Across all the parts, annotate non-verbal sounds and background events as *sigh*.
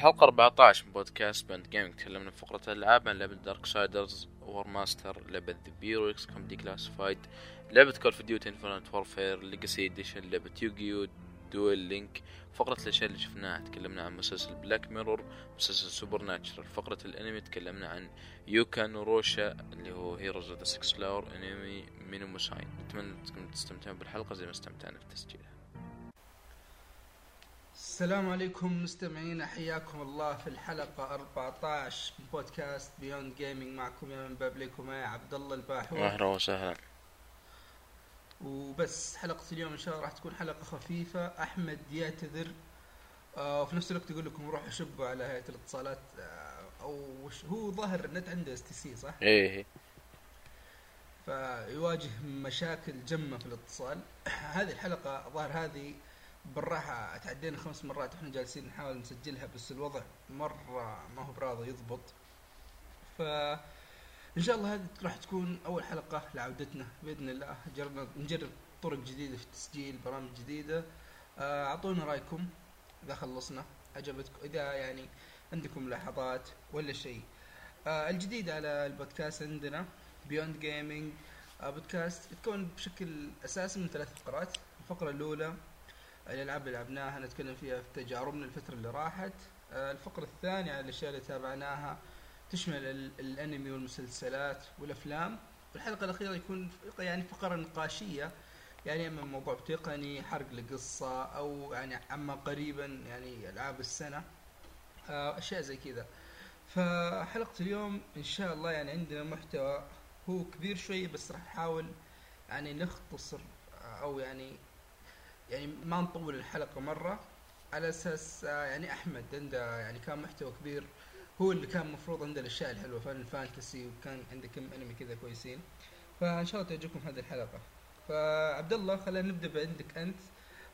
الحلقة 14 من بودكاست Beyond Gaming. تكلمنا في فقرة الألعاب عن لعبة Darksiders Warmastered لعبة The Bureau XCOM Declassified لعبة Call of Duty Infinite Warfare Legacy Edition لعبة Yu-Gi-Oh Duel Links فقرة الأشياء اللي شفناها تكلمنا عن مسلسل Black Mirror مسلسل Supernatural فقرة الأنمي تكلمنا عن Rokka no Yuusha اللي هو Heroes of the Six Flowers أنمي مينو موساين أتمنى تستمتعون بالحلقة زي ما استمتعنا في تسجيلها السلام عليكم مستمعينا حياكم الله في الحلقة 14 من بودكاست Beyond Gaming معكم يا من باب ليكم معي عبد الله الباحور. أهلا وسهلا. وبس حلقة اليوم إن شاء الله راح تكون حلقة خفيفة. أحمد يعتذر. آه وفي نفس الوقت يقول لكم روحوا شبوا على هيئة الاتصالات. آه أو وش هو ظاهر النت عنده STC صح؟ إيه. فيواجه مشاكل جمة في الاتصال. *clears throat* هذه الحلقة ظاهر هذه بالراحة تعدينا خمس مرات إحنا جالسين نحاول نسجلها بس الوضع مرة ما هو براضي يضبط. ف إن شاء الله هذه راح تكون أول حلقة لعودتنا بإذن الله. جربنا نجرب طرق جديدة في التسجيل برامج جديدة. آه، أعطونا رأيكم إذا خلصنا. عجبتكم إذا يعني عندكم ملاحظات ولا شيء. آه، الجديد على البودكاست عندنا بيوند جيمنج بودكاست يتكون بشكل أساسي من ثلاث فقرات. الفقرة الأولى الألعاب اللي لعبناها نتكلم فيها في تجاربنا الفترة اللي راحت. آه، الفقرة الثانية على الأشياء اللي تابعناها تشمل ال- الأنمي والمسلسلات والأفلام. والحلقة الأخيرة يكون يعني فقرة نقاشية يعني أما موضوع تقني حرق لقصه أو يعني عما قريبا يعني ألعاب السنة. آه، أشياء زي كذا. فحلقة اليوم إن شاء الله يعني عندنا محتوى هو كبير شوي بس راح نحاول يعني نختصر آه، أو يعني يعني ما نطول الحلقة مرة على أساس آه، يعني أحمد عنده يعني كان محتوى كبير. هو اللي كان المفروض عنده الأشياء الحلوة Final Fantasy وكان عنده كم انمي كذا كويسين. فإن شاء الله تعجبكم هذه الحلقة. فعبد الله خلينا نبدأ بعندك أنت.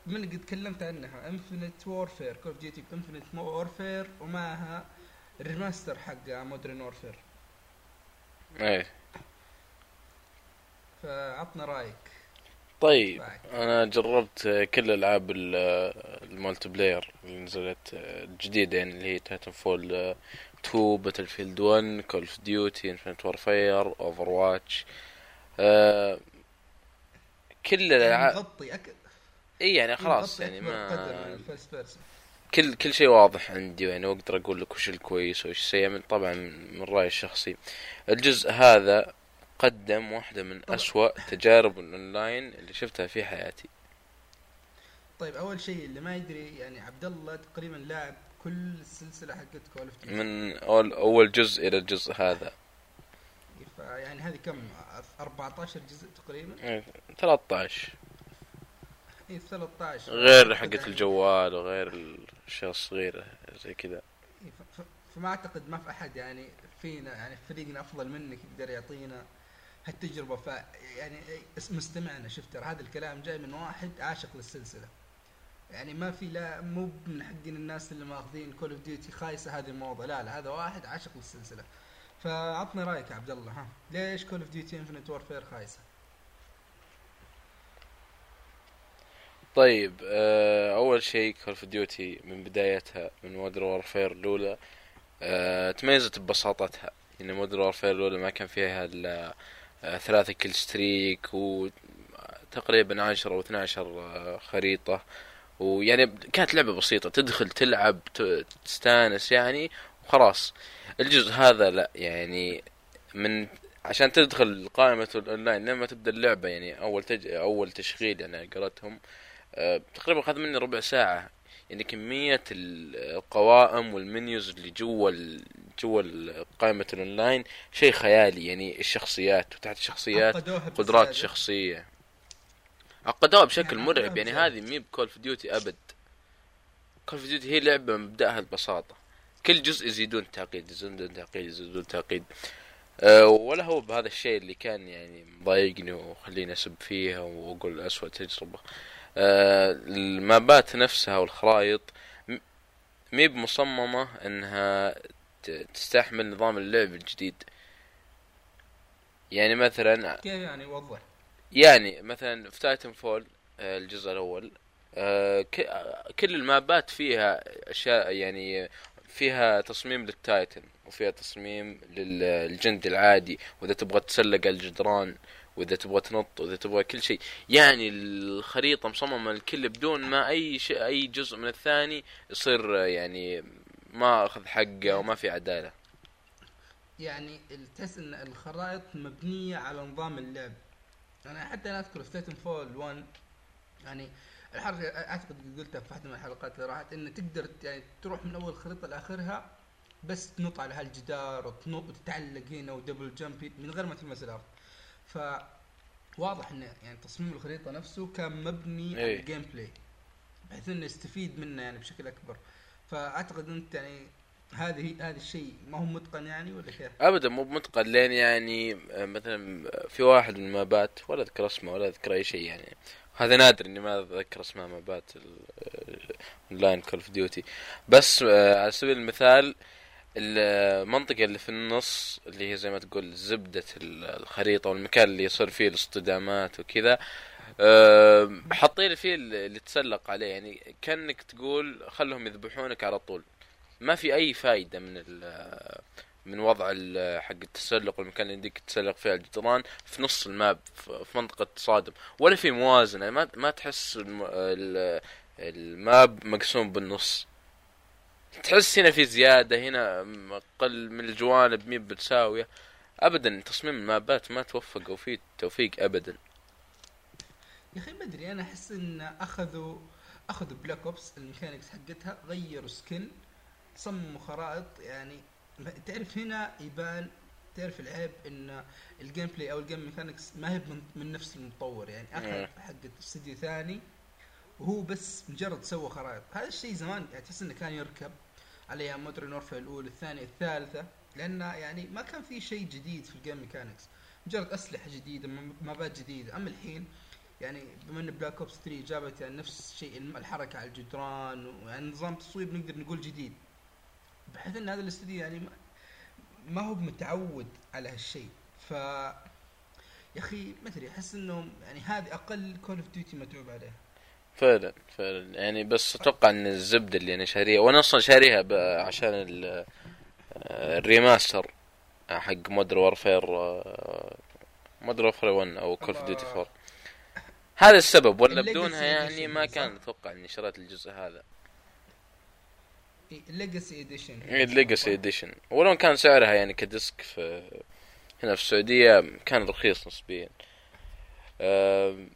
بما إنك قد تكلمت عنها Infinite Warfare Call of Duty Infinite Warfare ومعها ال remaster حق Modern Warfare إيه. فعطنا رأيك. طيب. أنا جربت كل ألعاب ال- ال multiplayer اللي نزلت الجديده يعني اللي هي Titanfall 2 Battlefield 1 Call of Duty Infinite Warfare Overwatch كل يعني الالعاب مغطي أك... إي يعني خلاص يعني ما كل كل شيء واضح عندي يعني واقدر أقول لك وش الكويس وش السيء من طبعا من رأيي الشخصي الجزء هذا قدم واحدة من طبعا. أسوأ تجارب الأونلاين اللي شفتها في حياتي. طيب أول شيء اللي ما يدري يعني عبد الله تقريبا لاعب كل السلسلة حقت Call of من أول, أول جزء إلى الجزء هذا. فيعني هذه كم؟ 14 جزء تقريبا؟ إيه، 13 اي 13 غير حقة يعني- الجوال وغير الأشياء الصغيرة زي كذا. إيه، فما أعتقد ما في أحد يعني فينا يعني فريقنا أفضل منك يقدر يعطينا هالتجربة. ف يعني مستمعنا شفت ترى هذا الكلام جاي من واحد عاشق للسلسلة. يعني ما في لا مو من حقين الناس اللي ماخذين Call of Duty خايسة هذه الموضه لا لا هذا واحد عاشق للسلسلة. فعطنا رأيك يا عبد الله ها. ليش Call of Duty Infinite Warfare خايسة؟ طيب آه، أول شيء Call of Duty من بدايتها من Modern Warfare الأولى آه، تميزت ببساطتها. يعني Modern Warfare الأولى ما كان فيها آه، ثلاثة killstreak وتقريبا عشرة أو 12 آه، خريطة. ويعني كانت لعبة بسيطة تدخل تلعب تستانس يعني وخلاص. الجزء هذا لا يعني من عشان تدخل قائمة الأونلاين لما تبدأ اللعبة يعني أول تج... أول تشغيل يعني قولتهم آه، تقريبا أخذ مني ربع ساعة يعني كمية ال- القوائم وال menus اللي جوا. جوا ال- قائمة الأونلاين شيء خيالي يعني الشخصيات وتحت الشخصيات قدرات. شخصية عقدوها بشكل يعني مرعب يعني. هذه مي ب Call of Duty أبد Call of Duty هي لعبة مبدأها البساطة كل جزء يزيدون تعقيد يزيدون تعقيد يزيدون تعقيد أه ولا هو بهذا الشيء اللي كان يعني مضايقني وخليني أسب فيها وأقول أسوأ تجربة أه المابات نفسها والخرائط مي بمصممة إنها تستحمل نظام اللعب الجديد. يعني مثلا كيف يعني وضح يعني مثلا في Titanfall الجزء الأول آه، كل المابات فيها أشياء يعني فيها تصميم لل Titan وفيها تصميم للجندي العادي وإذا تبغى تسلق الجدران وإذا تبغى تنط وإذا تبغى كل شيء. يعني الخريطة مصممة للكل بدون ما أي شيء أي جزء من الثاني يصير يعني ما أخذ حقه وما في عدالة. يعني تحس إن الخرائط مبنية على نظام اللعب. أنا حتى أنا أذكر في Titanfall 1 يعني الحركه أعتقد قلتها في واحدة من الحلقات اللي راحت انه تقدر يعني تروح من أول خريطة لآخرها بس تنط على هالجدار وتنط وتتعلق هنا و double jump من غير ما تلمس الأرض. ف واضح انه يعني تصميم الخريطة نفسه كان مبني. على ال gameplay بحيث إنه يستفيد منه يعني بشكل أكبر فأعتقد أنت يعني هذه هذا الشيء ما هو متقن يعني ولا كيف؟ ابدا مو متقن لين يعني آه، مثلا في واحد من المابات ولا أذكر اسمه ولا أذكر أي شيء يعني هذا نادر إني ما اتذكر اسماء مابات online Call of Duty بس آه، على سبيل المثال المنطقة اللي في النص اللي هي زي ما تقول زبدة الخريطة والمكان اللي يصير فيه الاصطدامات وكذا. حاطين فيه اللي تسلق عليه يعني كأنك تقول خلهم يذبحونك على طول. ما في أي فايدة من من وضع حق التسلق والمكان اللي يديك تسلق فيه الجدران في نص الماب في منطقة تصادم ولا في موازنة ما ما تحس الماب مقسوم بالنص. تحس هنا في زيادة هنا أقل من الجوانب مين بتساوية أبدا تصميم المابات ما توفقوا فيه توفيق أبدا. يا أخي ما أدري أنا أحس إن أخذوا أخذوا Black Ops ال mechanics حقتها غيروا skin صمموا خرائط يعني تعرف هنا يبان تعرف العيب إن ال gameplay أو ال game mechanics ما هي من, من نفس المطور يعني اخذ حق استديو ثاني. وهو بس مجرد سوى خرائط. هذا الشيء زمان يعني تحس إنه كان يركب على أيام Modern الأولى الثانية الثالثة لأن يعني ما كان في شيء جديد في ال game mechanics مجرد أسلحة جديدة مابات جديدة. أما الحين يعني بما إن Black Ops 3 جابت يعني نفس الشيء الحركة على الجدران ويعني نظام تصوير نقدر نقول جديد. بحيث إن هذا الاستديو يعني ما هو متعود على هالشيء. ف يا أخي ما أدري أحس انه يعني هذه أقل Call of Duty متعوب عليها فعلا فعلا. يعني بس أتوقع إن الزبدة اللي أنا شاريها وأنا أصلا شاريها عشان ال remaster حق Modern Warfare Modern Warfare 1 أو Call of Duty 4 هذا السبب ولا بدونها يعني ما كان أتوقع إني شريت الجزء هذا. ال Legacy Edition ال Legacy Edition ولو كان سعرها يعني ك disc في هنا في السعودية كان رخيص نسبيا. أه...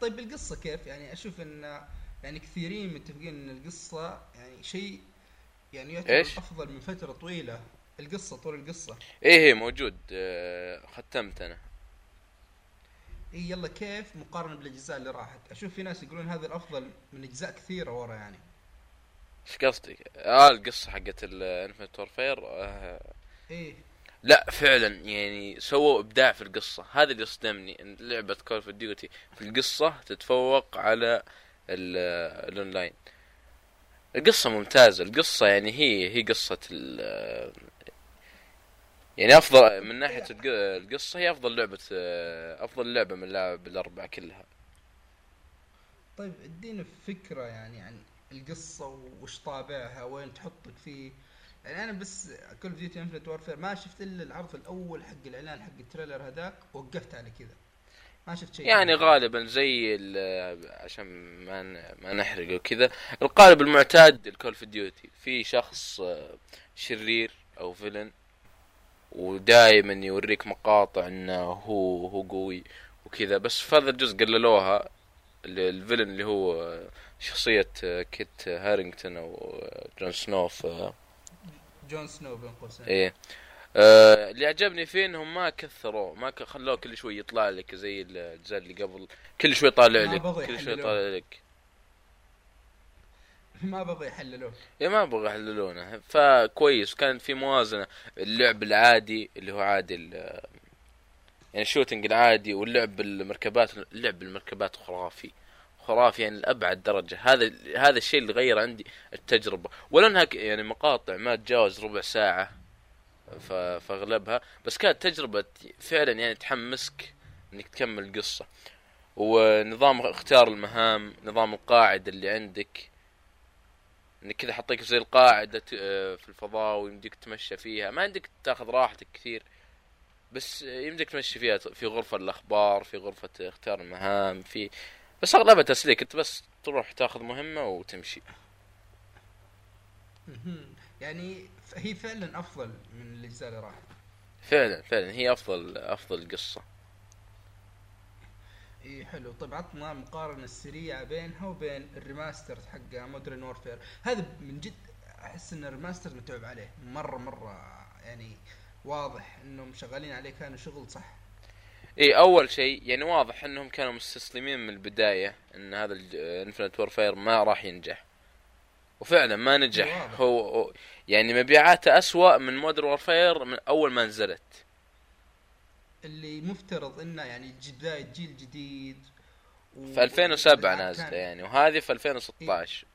طيب القصة كيف؟ يعني أشوف إن يعني كثيرين متفقين إن القصة يعني شيء يعني يعتبر إيش؟ أفضل من فترة طويلة. القصة طول القصة. إيه إيه موجود. أه ختمت أنا. اي يلا كيف؟ مقارنة بالأجزاء اللي راحت. أشوف في ناس يقولون هذا الأفضل من أجزاء كثيرة ورا يعني. إيش قصدك؟ آه القصة حقت ال Infinite Warfare آه إيه. لا فعلا يعني سووا إبداع في القصة. هذا اللي يصدمني إن لعبة Call of Duty في القصة تتفوق على الاونلاين القصة ممتازة. القصة يعني هي هي قصة يعني أفضل من ناحية القصة هي أفضل لعبة أفضل لعبة من اللعب الأربعة كلها. طيب ادينا فكرة يعني عن القصة وش طابعها وين تحطك فيه. يعني أنا بس Call Duty Infinite Warfare ما شفت إلا العرض الأول حق الإعلان حق ال trailer هذاك وقفت على كذا. ما شفت شيء. يعني غالبا زي عشان ما ما نحرق وكذا القالب المعتاد ال Call of Duty في شخص آه، شرير أو villain ودائما يوريك مقاطع إنه هو هو قوي وكذا بس في هذا الجزء قللوها. ال villain اللي هو شخصية كيت هارينغتون أو جون سنو في جون سنو بين قوسين. إيه. آه اللي عجبني فيه انهم ما كثروا ما خلوه كل شوي يطلع لك زي الاجزاء اللي قبل. كل شوي طالع لك كل شوي طالع لك. *laughs* ما بغوا يحللوه اي ما بغوا يحللونه. فكويس كان في موازنة. اللعب العادي اللي هو عادي يعني الشوتنج العادي واللعب بالمركبات اللعب بالمركبات خرافي. خرافي يعني لأبعد درجة. هذا هذا الشيء اللي غير عندي التجربة. ولو إنها يعني مقاطع ما تجاوز ربع ساعة فأغلبها بس كانت تجربة فعلا يعني تحمسك إنك تكمل القصة ونظام اختيار المهام نظام القاعدة اللي عندك. إنك كذا حطيك زي القاعدة في الفضاء ويمديك تمشى فيها. ما عندك تاخذ راحتك كثير بس يمديك تمشي فيها في غرفة الأخبار في غرفة اختيار المهام في بس أغلبها تسليك انت بس تروح تاخذ مهمة وتمشي. يعني هي فعلا أفضل من الاجزاء اللي راحت. فعلا فعلا هي أفضل أفضل قصة. إي حلو. طيب عطنا مقارنة سريعه بينها وبين ال remaster حق Modern Warfare هذا من جد أحس إن ال remaster متعب عليه. مرة مرة يعني واضح إنهم شغالين عليه كانوا شغل صح. إي أول شيء يعني واضح إنهم كانوا مستسلمين من البداية إن هذا Infinite Warfare ما راح ينجح. وفعلا ما نجح. هو يعني مبيعاته أسوأ من Modern Warfare من أول ما نزلت. اللي مفترض إنه يعني بدايه جيل جديد و... في 2007 والألعاب نازلة يعني وهذه في 2016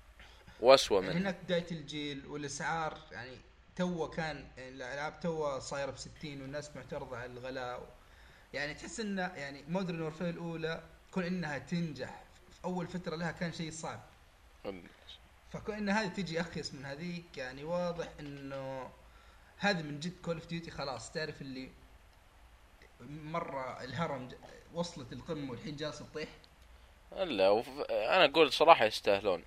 وأسوأ يعني منه. هناك بداية الجيل والأسعار يعني تو كان الألعاب تو صايرة ب 60 والناس معترضة على الغلاء. يعني تحس انه يعني Modern Warfare الأولى كون إنها تنجح في أول فترة لها كان شيء صعب. فكون إن هذه تجي اخيس من هذيك يعني واضح إنه هذه من جد Call of Duty خلاص. تعرف اللي مرة الهرم وصلت القمة والحين جالسه تطيح؟ لا وف... أنا أقول صراحة يستاهلون.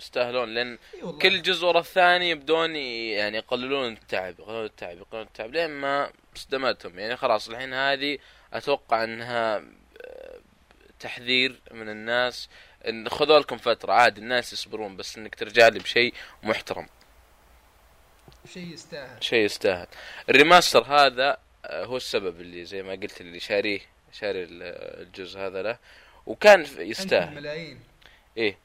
يستاهلون لأن والله. كل جزء ورا الثاني يبدون يعني يقللون التعب يقللون التعب يقللون التعب لين ما صدمتهم يعني خلاص الحين هذه أتوقع إنها آه، تحذير من الناس إن خذوا لكم فترة عادي الناس يصبرون بس إنك ترجع لي بشيء محترم. شيء يستاهل. شيء يستاهل. ال remaster هذا آه، هو السبب اللي زي ما قلت اللي شاريه شاري ال- الجزء هذا له وكان يستاهل. ملايين. إيه.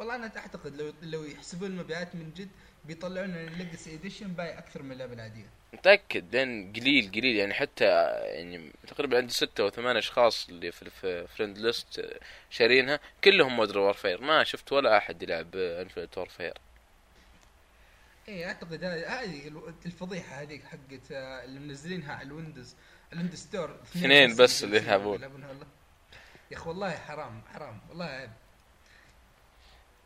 والله أنا أعتقد لو لو يحسبون المبيعات من جد بيطلعون لنا ال legacy edition بايع أكثر من اللعبة العادية. متأكد لأن قليل قليل. يعني حتى يعني تقريبا عندي ستة أو ثمان أشخاص اللي في في friend list شارينها كلهم Modern Warfare ما شفت ولا أحد يلعب Infinite Warfare اي أعتقد هذه الفضيحة هذيك حقت آه، اللي منزلينها على ال Windows ال Windows Store اثنين بس اللي يلعبون. يا أخي والله حرام حرام. والله عيب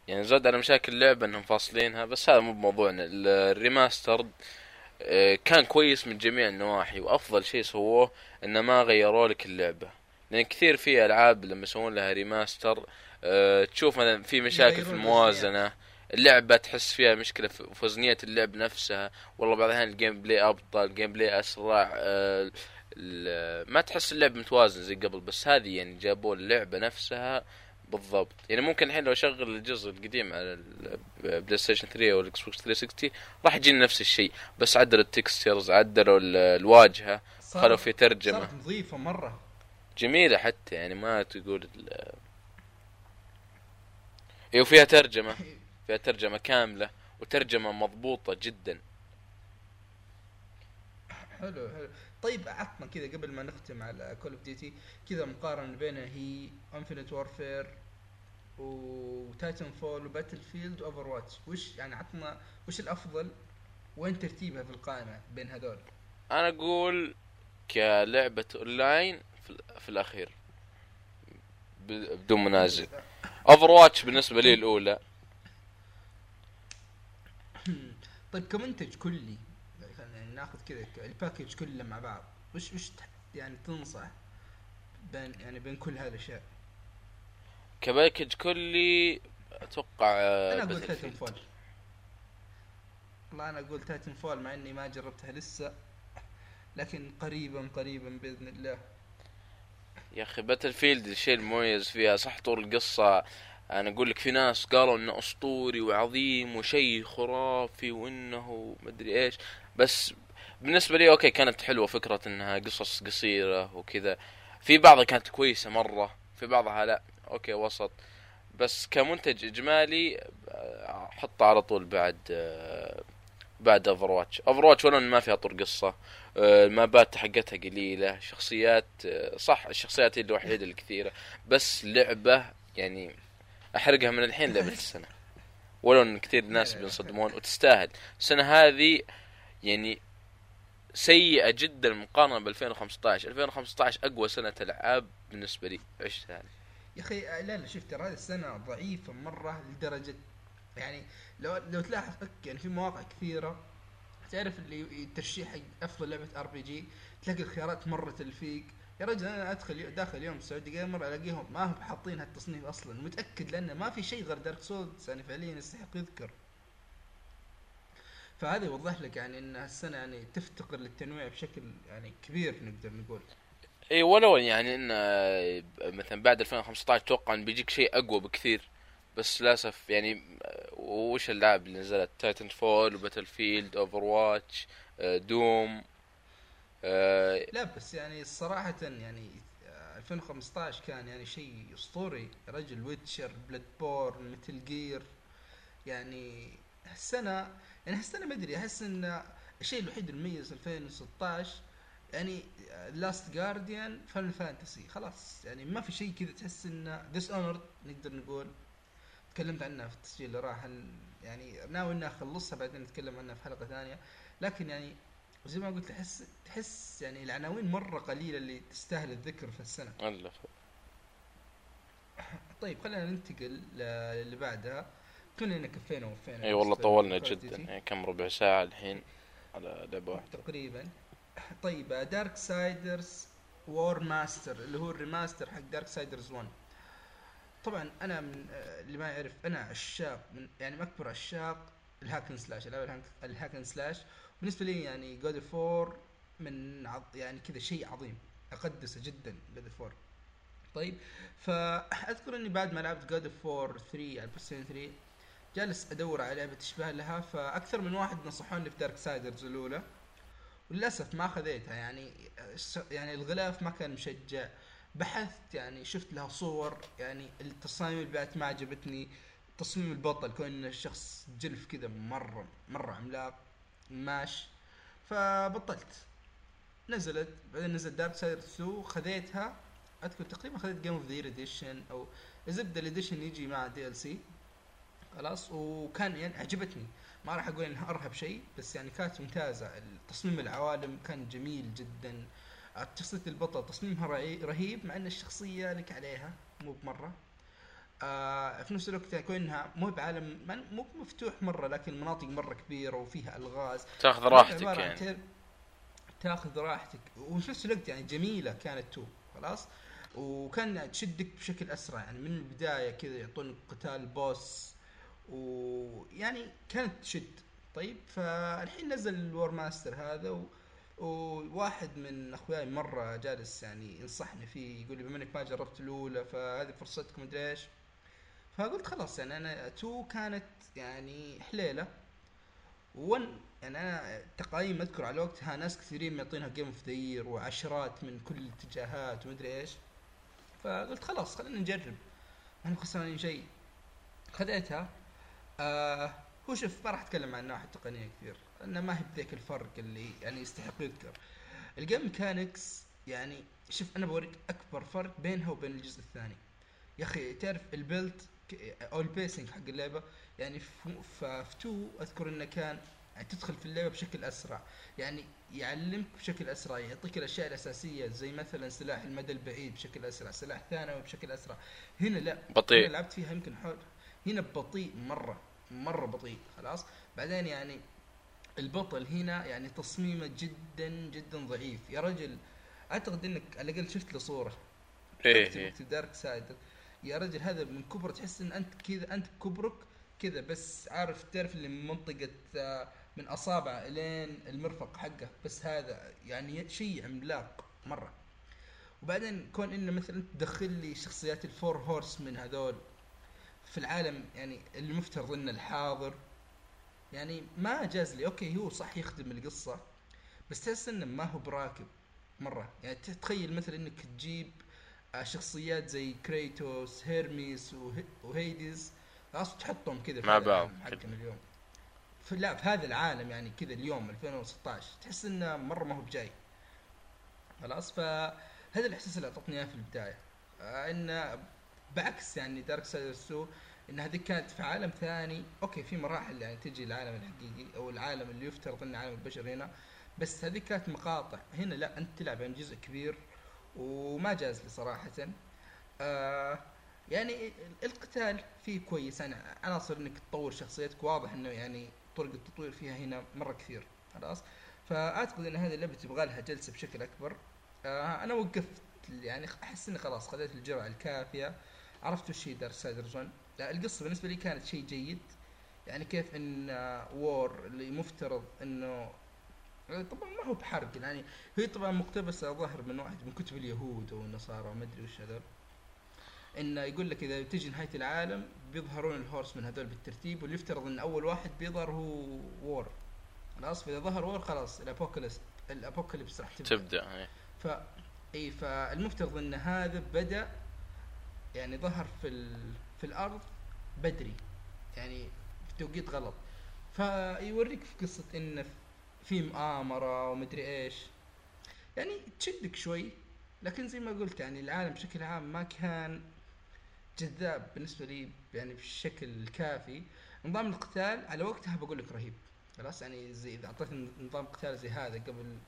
يعني زاد على مشاكل اللعبة انهم فاصلينها بس هذا مو بموضوعنا. ال- ال remaster آه، كان كويس من جميع النواحي وأفضل شيء سووه إنه ما غيروا لك اللعبة. لأن كثير في ألعاب لما يسوون لها remaster آه، تشوف مثلا في مشاكل في الموازنة. اللعبة تحس فيها مشكلة في وزنية اللعب نفسها. والله بعض الأحيان ال gameplay أبطأ ال gameplay أسرع آه، ما تحس اللعب متوازن زي قبل بس هذه يعني جابوا اللعبة نفسها بالضبط. يعني ممكن الحين لو أشغل الجزء القديم على ال PlayStation 3 أو ال Xbox 360 راح يجيني نفس الشيء بس عدلوا ال textures عدلوا ال- الواجهة خلوا في ترجمة. صارت نظيفة مرة. جميلة حتى يعني ما تقول ال- هي وفيها ترجمة *laughs* فيها ترجمة كاملة وترجمة مضبوطة جدا. حلو حلو. طيب عطنا كذا قبل ما نختم على Call of Duty كذا مقارنة بينها هي Infinite Warfare و Titanfall و Battlefield و Overwatch وش يعني عطنا وش الأفضل؟ وين ترتيبها في القائمة بين هذول؟ أنا أقول كلعبة أونلاين في, ال- في الأخير. بدون منازع. Overwatch بالنسبة لي الأولى. طيب كمنتج كلي. ناخذ كذا ال package كله مع بعض. وش وش يعني تنصح بين يعني بين كل هذه الاشياء ك package كلي أتوقع أنا أقول. Titanfall والله أنا أقول Titanfall مع إني ما جربتها لسه لكن قريبا قريبا بإذن الله. يا أخي Battlefield الشيء المميز فيها صح طور القصة. أنا أقول لك في ناس قالوا إنه أسطوري وعظيم وشيء خرافي وإنه مدري إيش بس بالنسبة لي okay كانت حلوة فكرة إنها قصص قصيرة وكذا. في بعضها كانت كويسة مرة في بعضها لا. okay وسط. بس كمنتج إجمالي آه، حطه على طول بعد بعد Overwatch Overwatch ولو ما فيها طور قصة المابات حقتها قليلة شخصيات صح الشخصيات هي الوحيدة الكثيرة. بس لعبة يعني أحرقها من الحين لعبة *laughs* السنة. ولو إن كثير ناس بينصدمون وتستاهل. السنة هذه يعني سيئة جدا مقارنة ب 2015 2015 أقوى سنة ألعاب بالنسبة لي. عشتها أنا. يا أخي لا لا شفت ترى هذه السنة ضعيفة مرة لدرجة يعني لو لو تلاحظ يعني في مواقع كثيرة. تعرف اللي ترشيح أفضل لعبة RPG تلاقي الخيارات مرة تلفيق. يا رجل أنا أدخل داخل يوم Saudi Gamer ألاقيهم ما هم حاطين هالتصنيف أصلا. متأكد لأنه ما في شيء غير Dark Souls يعني فعليا يستحق يذكر. فهذا يوضح لك يعني إن السنة يعني تفتقر للتنويع بشكل يعني كبير نقدر نقول. اي ولو يعني إن آه، مثلا بعد 2015 أتوقع إن بيجيك شيء أقوى بكثير. بس للأسف يعني آه، وش الالعاب اللي نزلت؟ Titanfall و Battlefield Overwatch Doom آه، لا بس يعني صراحة يعني 2015 كان يعني شيء أسطوري. رجل Witcher Bloodborne Metal Gear يعني هالسنة يعني هالسنة ما أدري أحس إن الشيء الوحيد المميز 2016 يعني Last Guardian Final Fantasy خلاص. يعني ما في شيء كذا تحس انه Dishonored نقدر نقول. تكلمت عنها في التسجيل اللي راح يعني ناوي إني أخلصها بعدين نتكلم عنها في حلقة ثانية. لكن يعني زي ما قلت تحس تحس يعني العناوين مرة قليلة اللي تستاهل الذكر في السنة. الله. طيب خلينا ننتقل اللي بعدها. كلنا كفينا ووفينا إي والله طولنا جدا. يعني كم ربع ساعة الحين على لعبه واحدة تقريبا. طيب Darksiders Warmastered اللي هو ال remaster حق Darksiders 1 طبعا أنا من آه، اللي ما يعرف أنا عشاق من يعني من أكبر عشاق ال hack and slash العاب ال hack and slash بالنسبة لي يعني God of War من عض يعني كذا شيء عظيم أقدسه جدا God of War طيب فأذكر إني بعد ما لعبت God of War 3 على ال Play 3 جالس أدور على لعبة تشبه لها فأكثر من واحد نصحوني في Darksiders الأولى. وللأسف ما خذيتها يعني يعني الغلاف ما كان مشجع. بحثت يعني شفت لها صور يعني التصاميم اللي بعد ما عجبتني. تصميم البطل كون الشخص جلف كذا مرة مرة عملاق ماش فبطلت. نزلت بعدين نزلت Darksiders 2 خذيتها. أذكر تقريبا خذيت Game of the Year Edition أو زبده ال edition يجي مع DLC خلاص وكان يعني عجبتني ما راح أقول إنها أرهب شيء بس يعني كانت ممتازة. تصميم العوالم كان جميل جدا. شخصية البطل تصميمها رهيب مع إن الشخصية لك عليها مو بمرة. آه في نفس الوقت كونها مو بعالم مو مفتوح مرة لكن مناطق مرة كبيرة وفيها ألغاز. تأخذ راحتك يعني. تأخذ راحتك. وفي نفس الوقت يعني جميلة كانت تو خلاص. وكان تشدك بشكل أسرع. يعني من البداية كذا يعطونك قتال boss ويعني كانت تشد طيب فالحين نزل ال Warmastered هذا و... وواحد من أخوياي مرة جالس يعني ينصحني فيه يقول لي بما إنك ما جربت الأولى فهذه فرصتكم مدري إيش؟ فقلت خلاص يعني أنا تو كانت يعني حليلة. 1 يعني أنا تقايم أذكر على وقتها ناس كثيرين معطينها Game of the Year وعشرات من كل الاتجاهات ومدري إيش. فقلت خلاص خلينا نجرب. ما خسرانين شيء. خذيتها. آه هو شوف ما راح أتكلم عن الناحيه التقنيه كثير انه ما هي بذيك الفرق اللي يعني يستحق يذكر. ال game mechanics يعني شوف أنا بوريك أكبر فرق بينها وبين الجزء الثاني. يا أخي تعرف ال build أو ال pacing حق اللعبة؟ يعني في 2 أذكر إنه كان يعني تدخل في اللعبة بشكل أسرع. يعني يعلمك بشكل أسرع يعطيك الأشياء الأساسية زي مثلا سلاح المدى البعيد بشكل أسرع سلاح ثانوي بشكل أسرع. هنا لا بطيء. لعبت فيها يمكن حول هنا بطيء مرة مرة بطيء خلاص؟ بعدين يعني البطل هنا يعني تصميمه جدا جدا ضعيف. يا رجل أعتقد إنك على الأقل شفت له صورة. إيه Darksiders يا رجل هذا من كبر تحس إن أنت كذا أنت كبرك كذا بس عارف تعرف اللي من منطقة آه، من أصابع لين المرفق حقه. بس هذا يعني شيء عملاق مرة. وبعدين كون إنه مثلا تدخل لي شخصيات ال four horsemen هذول في العالم يعني اللي مفترض انه الحاضر يعني ما جاز لي. أوكي هو صح يخدم القصة بس تحس إنه ما هو براكب مرة. يعني تتخيل مثلا إنك تجيب آه، شخصيات زي كريتوس هيرميس وهيديز خلاص تحطهم كذا مع بعض حقنا اليوم. في لا في هذا العالم يعني كذا اليوم 2016 تحس إنه مرة ما هو بجاي. خلاص فهذا الإحساس اللي أعطتني إياه في البداية. آه إنه بعكس يعني Darksiders إن هذيك كانت في عالم ثاني. أوكي في مراحل يعني تجي العالم الحقيقي أو العالم اللي يفترض إنه عالم البشر هنا بس هذيك كانت مقاطع. هنا لا أنت تلعب عن جزء كبير وما جاز لي صراحة. آه يعني القتال فيه كويس. يعني عناصر إنك تطور شخصيتك. واضح إنه يعني طرق التطوير فيها هنا مرة كثير. خلاص؟ فأعتقد إن هذه اللعبة تبغى لها جلسة بشكل أكبر. آه أنا وقفت يعني أحس إني خلاص خذيت الجرعة الكافية. عرفت وش هي Darksiders One القصة بالنسبة لي كانت شيء جيد. يعني كيف إن War اللي مفترض إنه طبعا ما هو بحرق يعني هي طبعا مقتبسة ظهر من واحد من كتب اليهود أو النصارى وما أدري وش هذول. انه يقول لك إذا تجي نهاية العالم بيظهرون ال Horsemen هذول بالترتيب واللي يفترض إن أول واحد بيظهر هو War. خلاص فاذا ظهر War خلاص ال apocalypse ال apocalypse راح تبدأ. تبدأ إيه. ف اي فالمفترض إن هذا بدأ يعني ظهر في ال... في الأرض بدري يعني في توقيت غلط. فيوريك في قصة إنه في مؤامره ومدري إيش. يعني تشدك شوي لكن زي ما قلت يعني العالم بشكل عام ما كان جذاب بالنسبة لي يعني بالشكل الكافي نظام القتال على وقتها بقول لك رهيب. خلاص يعني زي إذا أعطيتني نظام قتال زي هذا قبل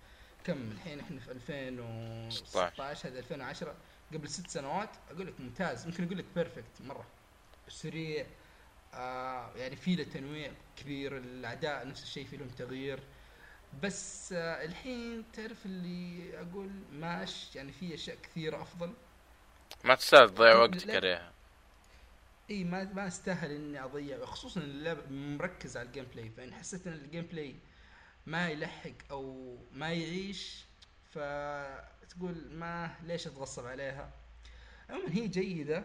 كم الحين إحنا في 2016 هذا 2010 قبل ست سنوات أقول لك ممتاز ممكن أقول لك perfect مرة. سريع آه يعني في له تنويع كبير الاعداء نفس الشيء في لهم تغيير. بس آه الحين تعرف اللي أقول ماش يعني في أشياء كثيرة أفضل. ما تستاهل تضيع وقتك عليها. إي ما ما أستاهل إني أضيع خصوصا اللعب مركز على ال gameplay فإن حسيت إن ال gameplay ما يلحق أو ما يعيش فتقول ما ليش اتغصب عليها؟ عموما هي جيدة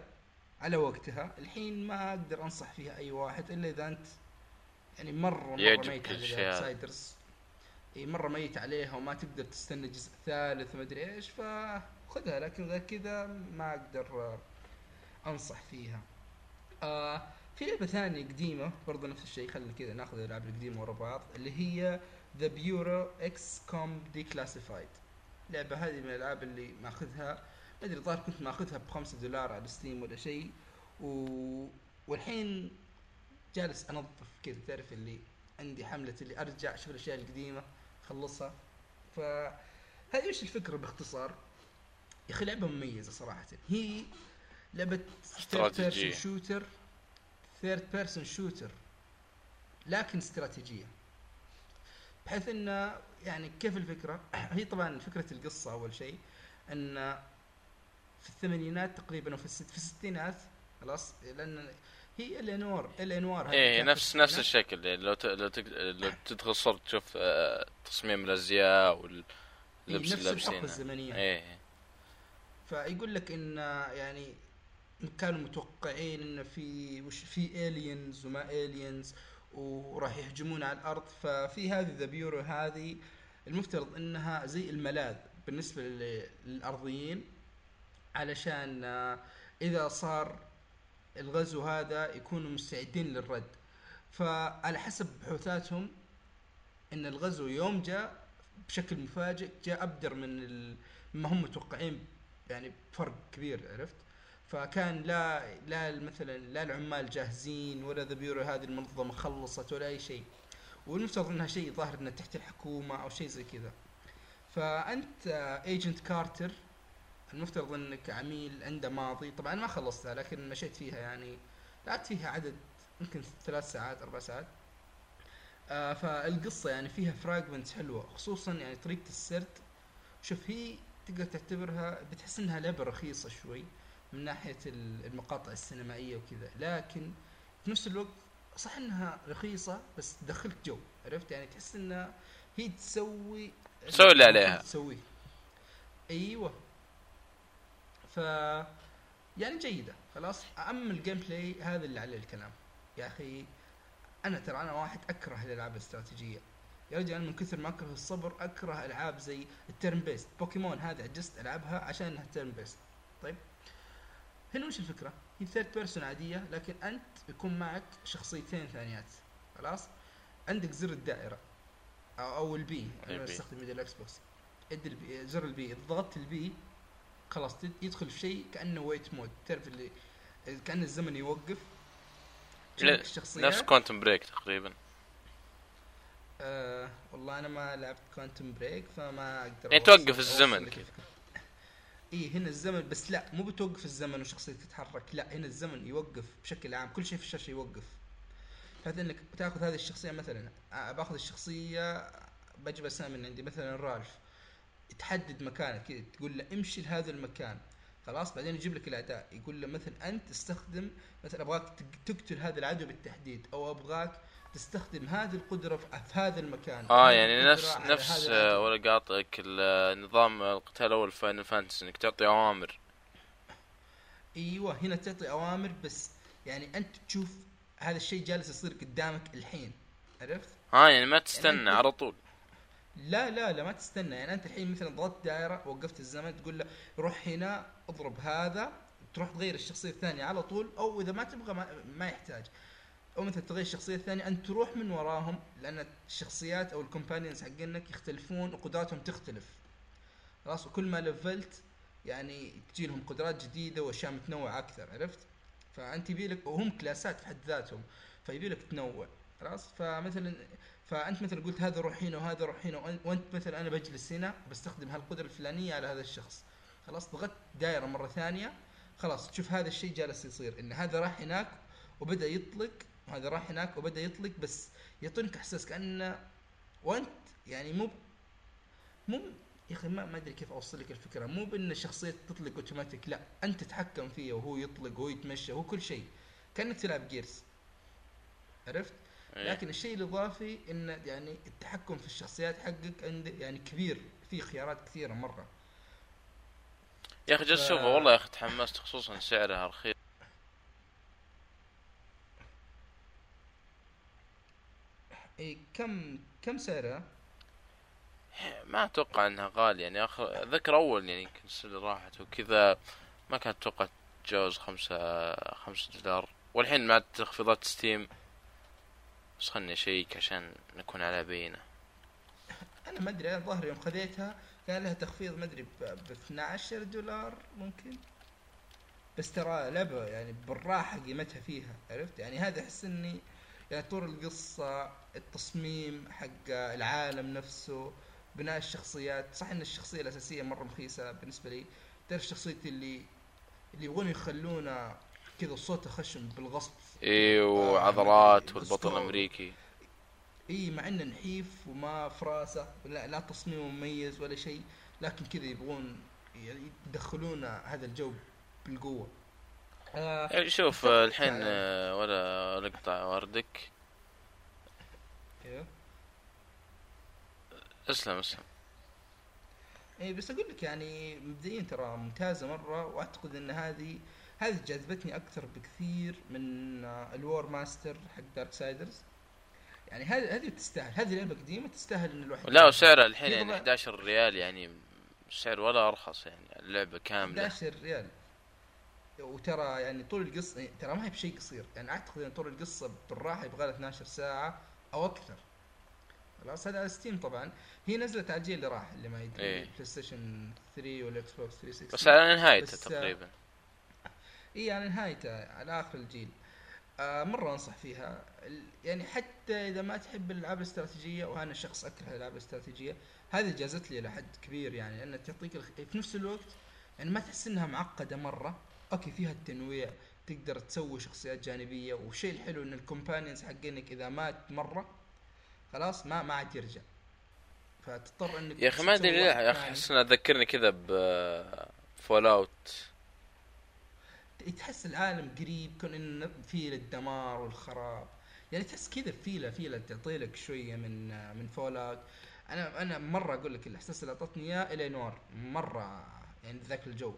على وقتها. الحين ما أقدر أنصح فيها أي واحد إلا إذا أنت يعني مرة مرة ميت على Siders إي مرة ميت عليها وما تقدر تستنى جزء ثالث ما أدري إيش فخذها. لكن غير كذا ما أقدر أنصح فيها. آه في لعبة ثانية قديمة برضه نفس الشيء خلينا كذا ناخذ الألعاب القديمة ورا بعض اللي هي The Bureau XCOM Declassified اللعبه هذه من الألعاب اللي ماخذها ما أدري الظاهر كنت ماخذها ب 5 دولار على Steam ولا شيء و... والحين جالس أنظف كذا تعرف اللي عندي حملة اللي أرجع أشوف الأشياء القديمة أخلصها. ف هذه وش الفكرة باختصار؟ يا أخي لعبة مميزة صراحة. هي لعبة third person shooter third person shooter لكن استراتيجية. بحيث إنه يعني كيف الفكرة؟ *clears throat* هي طبعا فكرة القصة أول شيء أن في الثمانينات تقريبا وفي الست في الستينات خلاص لأن هي الأنوار الأنوار إيه نفس نفس الشكل. يعني لو ت... لو, ت... لو *clears throat* تدخل صرت تشوف آه، تصميم الأزياء واللبس إيه نفس الحقبة الزمنية. إيه. فيقول لك إن يعني كانوا متوقعين إن في وش في الينز وما الينز وراح يهجمون على الأرض. ففي هذه بيورو هذه المفترض إنها زي الملاذ بالنسبة للأرضيين علشان آه، إذا صار الغزو هذا يكونوا مستعدين للرد. فعلى حسب بحوثاتهم إن الغزو يوم جاء بشكل مفاجئ جاء أبدر من ما هم متوقعين يعني بفرق كبير عرفت؟ فكان لا لا مثلا لا العمال جاهزين ولا The Bureau هذه المنظمة خلصت ولا أي شيء. والمفترض إنها شيء ظاهر إنها تحت الحكومة أو شيء زي كذا. فأنت Agent Carter المفترض إنك عميل عنده ماضي. طبعا ما خلصتها لكن مشيت فيها يعني. لعبت فيها عدد يمكن ثلاث ساعات أربع ساعات. آه فالقصة يعني فيها fragments حلوة خصوصا يعني طريقة السرد. شوف هي تقدر تعتبرها بتحس إنها لعبة رخيصة شوي. من ناحية المقاطع السينمائية وكذا. لكن في نفس الوقت صح إنها رخيصة بس تدخلك جو عرفت؟ يعني تحس إنها هي تسوي تسوي اللي عليها. تسويه أيوه. ف يعني جيدة. خلاص أما ال gameplay هذا اللي عليه الكلام. يا أخي أنا ترى أنا واحد أكره الألعاب الاستراتيجية. يا رجل أنا من كثر ما أكره الصبر أكره ألعاب زي ال turn based بوكيمون هذه عجزت ألعبها عشان إنها turn based طيب؟ هنا وش الفكرة؟ هي third person عادية لكن أنت يكون معك شخصيتين ثانيات. خلاص؟ عندك زر الدائرة أو, أو ال B أنا استخدم يد ال Xbox ال B زر ال B اذا ضغطت ال B خلاص يدخل في شيء كأنه wait mode تعرف اللي كأن الزمن يوقف. نفس Quantum Break تقريبا. آه والله أنا ما لعبت Quantum Break فما أقدر يعني توقف الزمن. كذا اي هنا الزمن بس لا مو بتوقف الزمن وشخصيتك تتحرك لا هنا الزمن يوقف بشكل عام كل شيء في الشاشة يوقف. بحيث إنك بتاخذ هذه الشخصية مثلا باخذ الشخصية بجيب أسامي من عندي مثلا رالف. تحدد مكانك كذا تقول له امشي لهذا المكان. خلاص بعدين يجيب لك الأداء يقول له مثلا أنت استخدم مثلا أبغاك تق- تقتل هذا العدو بالتحديد أو أبغاك تستخدم هذه القدرة في هذا المكان. آه يعني نفس نفس. ولا قاطعك نظام القتال الأول Final Fantasy إنك تعطي أوامر. أيوه هنا تعطي أوامر بس يعني أنت تشوف هذا الشيء جالس يصير قدامك الحين. عرفت؟ آه يعني ما تستنى أنت- على طول. لا لا لا ما تستنى. يعني أنت الحين مثلا ضغطت دائرة وقفت الزمن تقول له روح هنا اضرب هذا تروح تغير الشخصية الثانية على طول أو إذا ما تبغى ما, ما يحتاج. أو مثلا تغير الشخصية الثانية انت تروح من وراهم لأن الشخصيات أو الكومبانيونز حقينك يختلفون وقدراتهم تختلف. خلاص وكل ما لفلت يعني تجي لهم قدرات جديدة وأشياء متنوعة أكثر عرفت؟ فأنت يبي لك وهم كلاسات في حد ذاتهم فيبي لك تنوع خلاص؟ فمثلا فأنت مثلا قلت هذا روح هنا وهذا روح هنا وأنت مثلا أنا بجلس هنا بستخدم هالقدرة الفلانية على هذا الشخص. خلاص ضغطت دائرة مرة ثانية خلاص تشوف هذا الشيء جالس يصير إن هذا راح هناك وبدأ يطلق وهذا راح هناك وبدأ يطلق بس يعطونك إحساس كأنه وأنت يعني مو مو يا أخي ما ما أدري كيف أوصل لك الفكرة. مو بأن الشخصية تطلق أوتوماتيك لا. أنت تتحكم فيه وهو يطلق وهو يتمشى وهو كل شيء. كأنك تلعب جيرز عرفت؟ إيه. لكن الشيء الإضافي إن يعني التحكم في الشخصيات حقك عند يعني كبير. في خيارات كثيرة مرة. يا أخي جالس ف- اشوفه والله يا أخي تحمست خصوصا سعرها رخيص. اي كم كم سعرها؟ ما أتوقع إنها غالية يعني اخر ذكر أول يعني يمكن راحت وكذا ما كانت أتوقع تتجاوز خمسة خمسة دولار. والحين مع تخفيضات ستيم بس خلني أشيك عشان نكون على بينة أنا ما أدري أنا الظاهر يوم خذيتها كان لها تخفيض ما أدري ب 12 دولار ممكن. بس ترى لعبة يعني بالراحة قيمتها فيها عرفت؟ يعني هذا أحس إني يعني طول القصة التصميم حق العالم نفسه بناء الشخصيات. صح إن الشخصية الأساسية مرة رخيصة بالنسبة لي. تعرف شخصية اللي اللي يبغون يخلونا كذا صوته خشم بالغصب؟ اي آه، وعضلات يعني والبطل أسطورة. الأمريكي. إي مع إنه نحيف وما في راسه لا, لا تصميمه مميز ولا شيء لكن كذا يبغون يدخلون هذا الجو بالقوة. آه يعني شوف الحين على- آه، ولا اقطع وردك. أيوه اسلم اسلم. اي بس أقول لك يعني مبدئيا ترى ممتازة مرة وأعتقد إن هذه هذه جذبتني أكثر بكثير من ال War master حق Darksiders. يعني هذه هذه تستاهل هذه لعبة قديمة تستاهل إن الواحد لا وسعرها الحين يعني يبغى- 11 ريال يعني سعر ولا أرخص يعني اللعبة كاملة. 11 ريال. وترى يعني طول القصة ترى ما هي بشيء قصير. يعني أعتقد إن طول القصة بالراحة يبغى لها 12 ساعة. أو أكثر. خلاص هذا على Steam طبعا. هي نزلت على الجيل اللي راح اللي ما يدري إيه. PlayStation 3 وال Xbox 360 بس على نهايته آه، تقريبا. اي على نهايته على آخر الجيل. آه مرة أنصح فيها. يعني حتى إذا ما تحب الألعاب الاستراتيجية وأنا شخص أكره الألعاب الاستراتيجية هذه جازت لي إلى حد كبير يعني لأن تعطيك. في نفس الوقت يعني ما تحس إنها معقدة مرة. okay فيها التنويع تقدر تسوي شخصيات جانبية. والشيء الحلو إن ال companions حقينك إذا مات مرة خلاص ما ما عاد يرجع. فتضطر إنك يا أخي ما أدري ليه يا أخي. احس انها تذكرني كذا ب Fallout تحس العالم قريب كون انه فيه الدمار والخراب. يعني تحس كذا feel ة feel ة تعطي لك شوية من من Fallout أنا أنا مرة أقول لك الإحساس اللي أعطتني إياه L.A. Noire. مرة يعني ذاك الجو.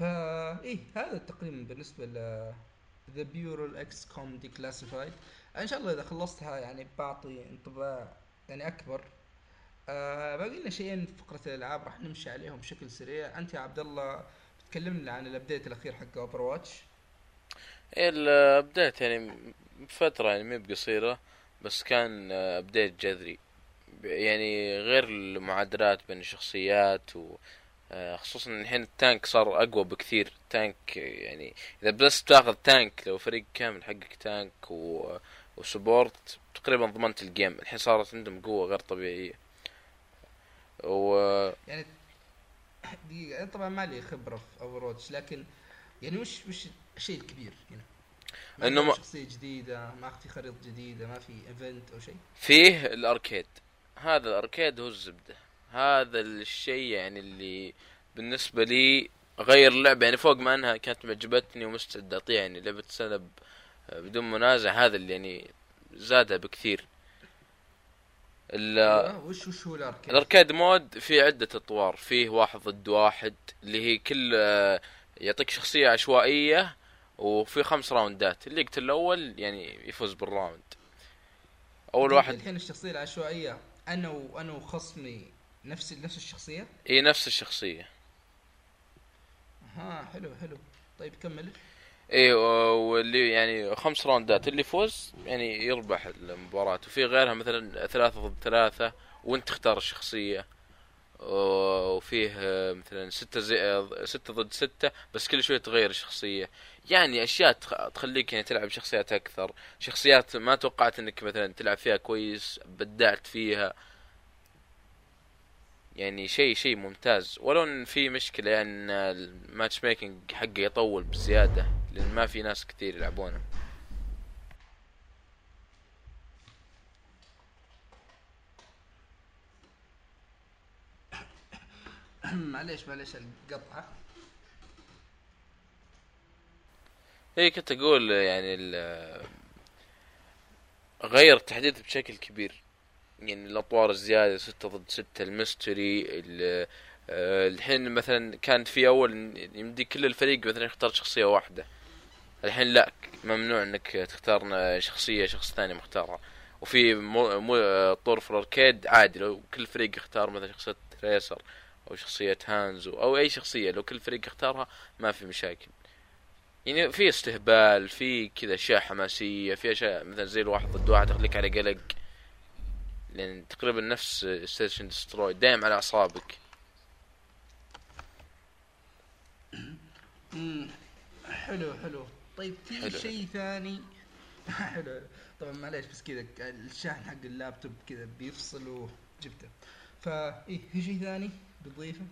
فا إيه هذا تقريبا بالنسبة ل ذا بيورال XCOM Declassified إن شاء الله إذا خلصتها يعني بعطي انطباع يعني أكبر. آه باقي لنا شيئين في فقرة الألعاب راح نمشي عليهم بشكل سريع. أنت يا عبد الله تكلمنا عن ال update الأخير حق Overwatch ال update يعني فترة يعني مهي بقصيرة بس كان update جذري. يعني غير المعادلات بين الشخصيات آه، خصوصا الحين ال tank صار أقوى بكثير. tank يعني إذا بس بتاخذ tank لو فريق كامل حقك tank و... و support تقريبا ضمنت ال game. الحين صارت عندهم قوة غير طبيعية. و يعني دقيقة أنا طبعا ما لي خبرة في Over لكن يعني وش وش الشيء الكبير؟ هنا؟ إنه في ما- شخصية جديدة ما في خريطة جديدة ما في event أو شيء؟ فيه ال arcade. هذا ال arcade هو الزبدة. هذا الشيء يعني اللي بالنسبة لي غير اللعبه يعني فوق ما انها كانت معجبتني ومستعد اعطيها يعني لعبة سنه ب- بدون منازع هذا اللي يعني زادها بكثير. ال- أيوة، وش وش هو ال arcade؟ ال arcade mode فيه عدة أطوار. فيه واحد ضد واحد اللي هي كل آه، يعطيك شخصية عشوائية وفي خمس round ات. اللي يقتل الأول يعني يفوز بال round. أول واحد الحين الشخصية العشوائية أنا وأنا وخصمي نفس نفس الشخصية؟ اي نفس الشخصية. ها حلو حلو. طيب كمل. اي واللي يعني خمس round ات. اللي يفوز يعني يربح المباراة. وفي غيرها مثلا ثلاثة ضد ثلاثة وأنت تختار الشخصية. وفيه آه، مثلا ستة زي آه، ستة ضد ستة بس كل شوية تغير الشخصية. يعني أشياء تخ- تخليك يعني تلعب شخصيات أكثر. شخصيات ما توقعت إنك مثلا تلعب فيها كويس بدعت فيها. يعني شيء شيء ممتاز. ولو إن في مشكلة يعني إن الماتش ميكنج حقه يطول بزيادة لأن ما في ناس كثير يلعبونه. *coughs* معليش معليش القطعة. اي كنت أقول يعني غير التحديث بشكل كبير. يعني الأطوار الزيادة ستة ضد ستة الميستري ال- آه، الحين مثلا كانت في أول يمدي كل الفريق مثلا يختار شخصية واحدة. الحين لا ممنوع إنك تختار شخصية شخص ثاني مختارها. وفي مو طور في الأركيد عادي لو كل فريق يختار مثلا شخصية Tracer أو شخصية هانزو أو أي شخصية لو كل فريق اختارها ما في مشاكل. يعني في استهبال في كذا أشياء حماسية في أشياء مثلا زي الواحد ضد واحد تخليك على قلق. لأن تقريبا نفس search and destroy دايم على أعصابك. حلو حلو. طيب في. شيء ثاني؟ *laughs* حلو طبعا معليش بس كذا الشاحن حق اللابتوب كذا بيفصل وجبته. فا إيه في شيء ثاني بتضيفه؟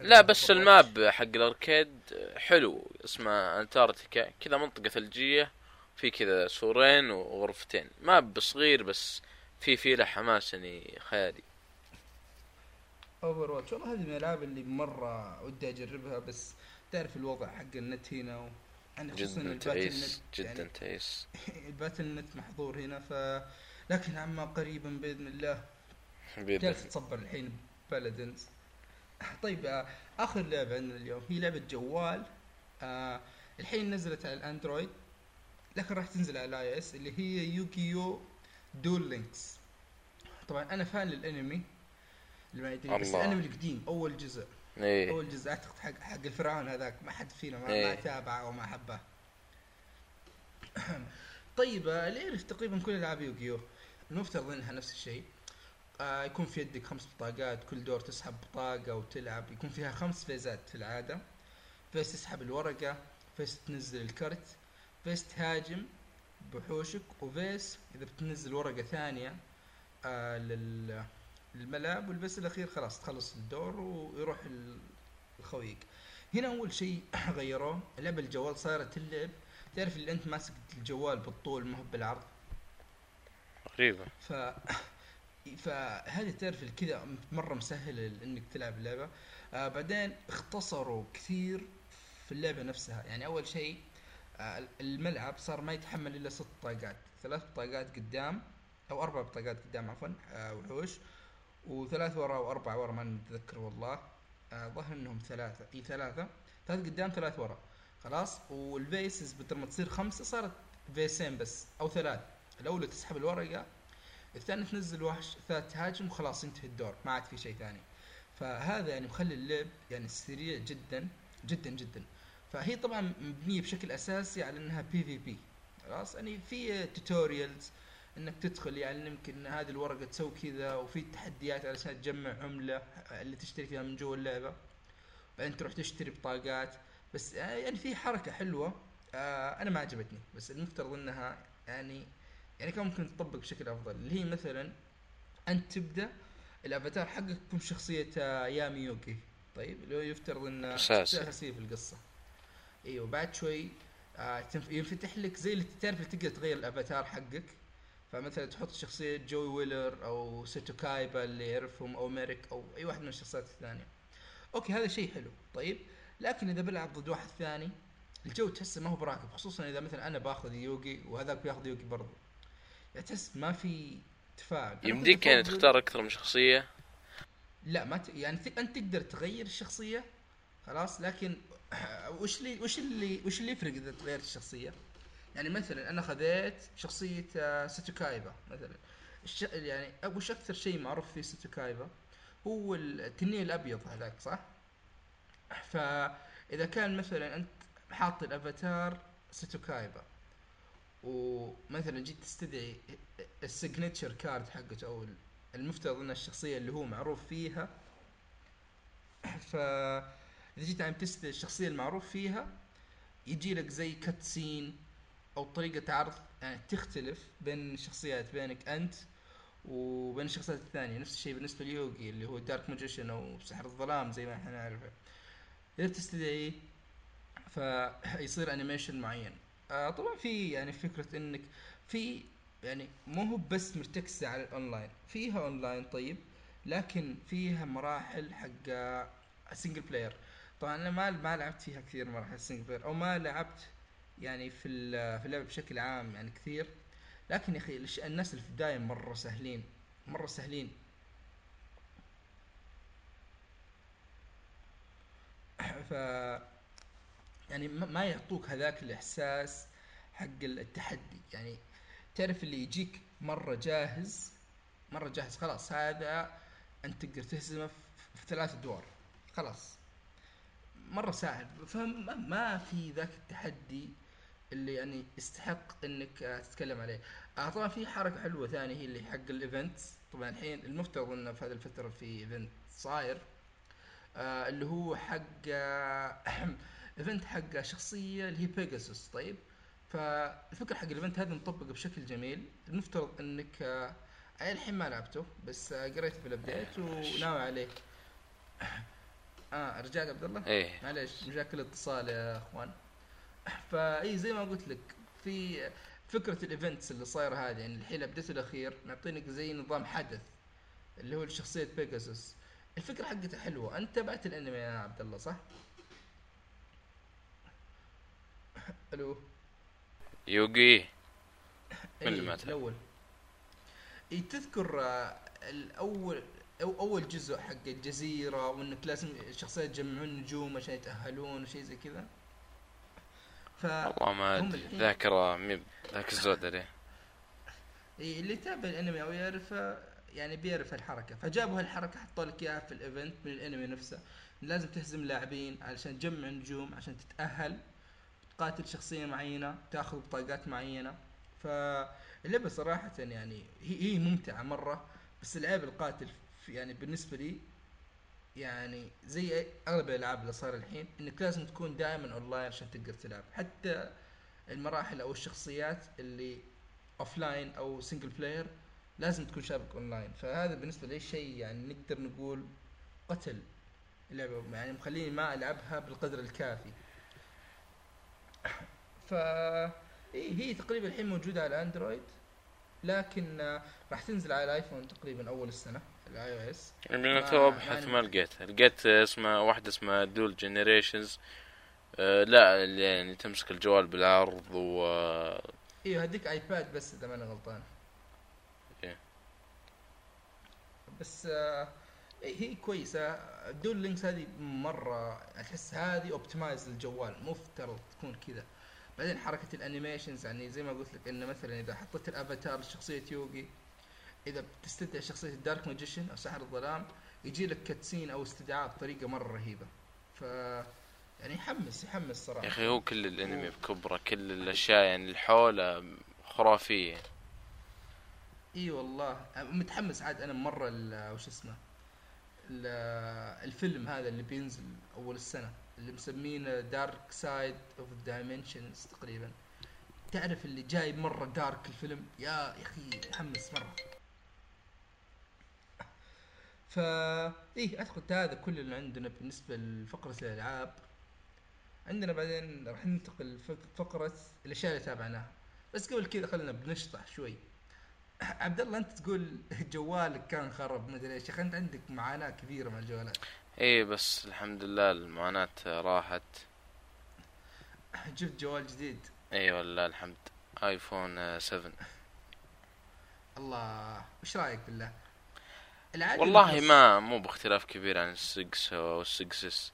لا بس ال map حق ال arcade حلو. اسمه Antarctica كذا منطقة ثلجية في كذا سورين وغرفتين. map صغير بس في فيه له حماس يعني خيالي. Overwatch والله هذه من الألعاب اللي مرة ودي أجربها بس تعرف الوضع حق النت هنا و... يعني خصوصا جدا تعيس جدا يعني تعيس *laughs* ال Battle.net محظور هنا ف لكن عما قريبا بإذن الله جالس. تصبر الحين بلدنا *laughs* طيب آه، آخر لعبة عندنا اليوم هي لعبة جوال. آه الحين نزلت على الأندرويد لكن راح تنزل على ال iOS اللي هي Yu-Gi-Oh Duel Links طبعا أنا fan للأنمي اللي ما يدري بس. الأنمي القديم أول جزء. إيه. أول جزء أعتقد حق حق الفرعون هذاك ما حد فينا ما, إيه. ما تابعه وما حبه. *clears throat* طيب آه، اللي يعرف تقريبا كل ألعاب Yu-Gi-Oh المفترض إنها نفس الشيء. آه يكون في يدك خمس بطاقات كل دور تسحب بطاقة وتلعب. يكون فيها خمس phase ات في العادة. phase تسحب الورقة phase تنزل الكرت phase تهاجم. بوحوشك و phase إذا بتنزل ورقة ثانية آه لل وال phase الأخير خلاص تخلص الدور ويروح ال- لخويك هنا أول شيء *clears throat* غيروه. لعبة الجوال صارت اللعب. تعرف اللي أنت ماسك الجوال بالطول ما هو بالعرض؟ غريبة. ف *clears throat* فهذه تعرف كذا مرة مسهل ال- إنك تلعب اللعبة. آه بعدين اختصروا كثير في اللعبة نفسها. يعني أول شيء الملعب صار ما يتحمل إلا ست بطاقات ثلاث بطاقات قدام أو أربع بطاقات قدام عفوا آه وحوش. وثلاث ورا وأربع ورا ما نتذكر والله. آه ظهر إنهم ثلاثة. إي ثلاثة. ثلاث قدام ثلاث ورا. خلاص؟ وال phases بدل ما تصير خمسة صارت phase ين بس أو ثلاث. الأولى تسحب الورقة الثاني تنزل وحش الثالث تهاجم وخلاص ينتهي الدور ما عاد في شيء ثاني. فهذا يعني مخلي اللعب يعني سريع جدا جدا جدا. فهي طبعا مبنية بشكل أساسي على إنها PvP خلاص؟ يعني في tutorials إنك تدخل يعلمك ان هذه الورقة تسوي كذا وفي تحديات علشان تجمع عملة اللي تشتري فيها من جوا اللعبة. بعدين تروح تشتري بطاقات. بس آه، يعني في حركة حلوة آه أنا ما عجبتني. بس المفترض إنها يعني يعني كان ممكن تطبق بشكل أفضل. اللي هي مثلا أنت تبدأ الأفاتار حقك يكون شخصية آه، يامي يوكي. طيب؟ اللي هو يفترض إنه اساسيه في القصة. أيوه بعد شوي آه ينفتح لك زي اللي تعرف اللي تقدر تغير الأفاتار حقك. فمثلا تحط شخصية جوي ويلر أو سيتو كايبا اللي يعرفهم أو ميريك أو أي واحد من الشخصيات الثانية. أوكي هذا شيء حلو. طيب لكن إذا بلعب ضد واحد ثاني الجو تحسه ما هو براكب خصوصا إذا مثلا أنا باخذ يوغي وهذاك بياخذ يوغي برضه يعني تحس ما في تفاعل يمديك يعني تختار أكثر من شخصية؟ لا ما ت... يعني. أنت تقدر تغير الشخصيه خلاص لكن وش اللي وش اللي وش اللي يفرق إذا تغيرت الشخصية؟ يعني مثلا أنا خذيت شخصية آه، ساتوكايبا مثلا الش... يعني وش أكثر شيء معروف في ساتوكايبا؟ هو التنين الأبيض هذاك صح؟ فاذا كان مثلا أنت حاط الأفاتار ساتوكايبا ومثلا جيت تستدعي ال signature card حقته أو المفترض إن الشخصية اللي هو معروف فيها ف إذا جيت عم تستدعي الشخصية المعروف فيها يجي لك زي cutscene أو طريقة عرض يعني تختلف بين الشخصيات بينك أنت وبين الشخصيات الثانية. نفس الشيء بالنسبة ليوغي اللي هو Dark Magician أو سحر الظلام زي ما إحنا نعرفه. إذا بتستدعيه فيصير animation معين. آه طبعا في يعني فكرة إنك في يعني مو هو بس مرتكزه على الأونلاين. فيها أونلاين طيب لكن فيها مراحل حق ال single player طبعا أنا ما ما لعبت فيها كثير مراحل ال single player أو ما لعبت يعني في في اللعبه بشكل عام يعني كثير. لكن يا أخي الناس اللي في البدايه مرة سهلين مرة سهلين. ف يعني ما يعطوك هذاك الإحساس حق التحدي. يعني تعرف اللي يجيك مرة جاهز مرة جاهز خلاص هذا أنت تقدر تهزمه في ثلاث ادوار خلاص. مرة سهل فما ما في ذاك التحدي اللي يعني يستحق إنك آه، تتكلم عليه. آه طبعا في حركة حلوة ثانية هي اللي حق ال event طبعا الحين المفترض إنه في هذه الفترة في event صاير. آه اللي هو حق آه *clears throat* event حق شخصية اللي هي بيجاسوس طيب فالفكرة حق ال event هذا مطبق بشكل جميل. المفترض إنك آه الحين ما لعبته بس قريت في ال update وناوي عليه. آه رجعت عبد الله. إيه. معليش مشاكل اتصال يا أخوان. *clears throat* ف إي زي ما قلت لك في فكرة ال events اللي صايرة هذه يعني الحين ال update الأخير معطينك زي نظام حدث اللي هو شخصيه بيجاسوس الفكرة حقتها حلوة. أنت تابعت الأنمي يا عبد الله صح؟ *clears throat* ألو. يوغي. *clears throat* من اللي؟ الأول. إي تذكر آه، الأول أو أول جزء حق الجزيرة وانك لازم الشخصيات يجمعون نجوم عشان يتأهلون وشيء زي كذا. ف والله ما أدري. ذاكره مو ذاك الزود عليه. اللي يتابع الأنمي أو يعرفه يعني بيعرف الحركه فجابوا هالحركة حطوا لك إياها في ال event من الأنمي نفسه. لازم تهزم لاعبين علشان تجمع نجوم عشان تتأهل تقاتل شخصية معينة تأخذ بطاقات معينة. فاللعبة صراحة يعني هي هي ممتعة مرة بس العيب القاتل يعني بالنسبة لي يعني زي أغلب الألعاب اللي صار الحين إنك لازم تكون دائما اونلاين عشان تقدر تلعب. حتى المراحل أو الشخصيات اللي offline أو single player لازم تكون شابك اونلاين فهذا بالنسبة لي شيء يعني نقدر نقول قتل اللعبة يعني مخليني ما ألعبها بالقدر الكافي. ف هي تقريبا الحين موجودة على اندرويد لكن راح تنزل على الايفون تقريبا أول السنة. الآي أو إس. من ما- تو أبحث. ما لقيت. لقيت اسمه واحدة اسمها دول جنريشنز آه لا اللي يعني تمسك الجوال بالعرض و إيوه هديك ايباد بس إذا ماني غلطان. إيه. بس آه هي كويسة. ال Duel Links هذه مرة أحس هذه optimized للجوال. مفترض تكون كذا. بعدين حركة ال animations يعني زي ما قلت لك إنه مثلا إذا حطيت الافاتار لشخصيه يوغي إذا بتستدعي شخصيه ال Dark Magician أو ساحر الظلام يجي لك cutscene أو استدعاء بطريقة مرة رهيبة. ف يعني يحمس يحمس صراحة. يا أخي هو كل الأنمي بكبره كل الأشياء يعني اللي حوله خرافية. إي والله. متحمس عاد أنا مرة وش اسمه ال- الفيلم هذا اللي بينزل أول السنة اللي مسمينه Dark Side of Dimensions تقريبا. تعرف اللي جاي مرة dark الفيلم؟ يا يا أخي متحمس مرة. ف إيه أعتقد هذا كل اللي عندنا بالنسبة لفقرة الألعاب. عندنا بعدين راح ننتقل فقرة الأشياء اللي تابعناها. بس قبل كذا خلينا بنشطح شوي. *clears throat* عبد الله أنت تقول جوالك كان خرب ما أدري إيش أنت عندك معاناة كبيرة مع الجوالات. إيه بس الحمد لله المعاناة راحت. *clears throat* جبت جوال جديد؟ إيه والله الحمد. iPhone 7 الله وش رأيك بالله؟ والله ما مو باختلاف كبير عن السكس أو السكسس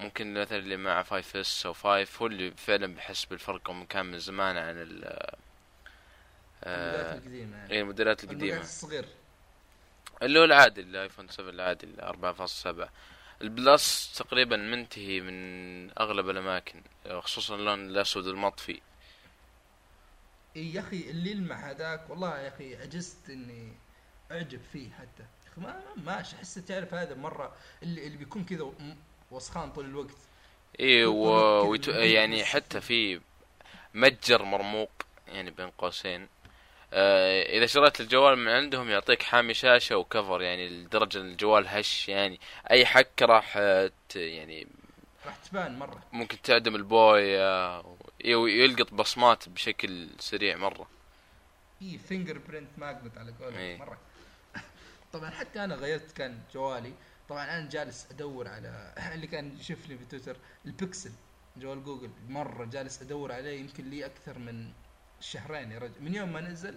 ممكن مثلا اللي مع 5 s أو 5 هو اللي فعلا بحس بالفرق كان من زمان عن ال الموديلات القديمة يعني. إيه الموديلات القديمة. الصغير. اللي هو العادي ال iPhone 7 العادي 4.7 ال plus تقريبا منتهي من أغلب الأماكن خصوصا اللون الأسود المطفي إيه يا أخي اللي يلمع هذاك والله يا أخي عجزت إني أعجب فيه حتى. ما ماشي أحس تعرف هذا مرة اللي اللي بيكون كذا وسخان طول الوقت. إيه و... ويت... يعني حتى في متجر مرموق يعني بين قوسين. آه إذا شريت الجوال من عندهم يعطيك حامي شاشة وكفر يعني لدرجة إن الجوال هش يعني أي حكة راح يعني راح تبان مرة. ممكن تعدم البوية ويلقط بصمات بشكل سريع مرة. اي fingerprint magnet على قولك إيه. مرة. طبعا حتى أنا غيرت كان جوالي. طبعا أنا جالس أدور على *laughs* اللي كان يشوف لي في تويتر البكسل جوال جوجل. مرة جالس أدور عليه يمكن لي أكثر من شهرين يا رجل. من يوم ما نزل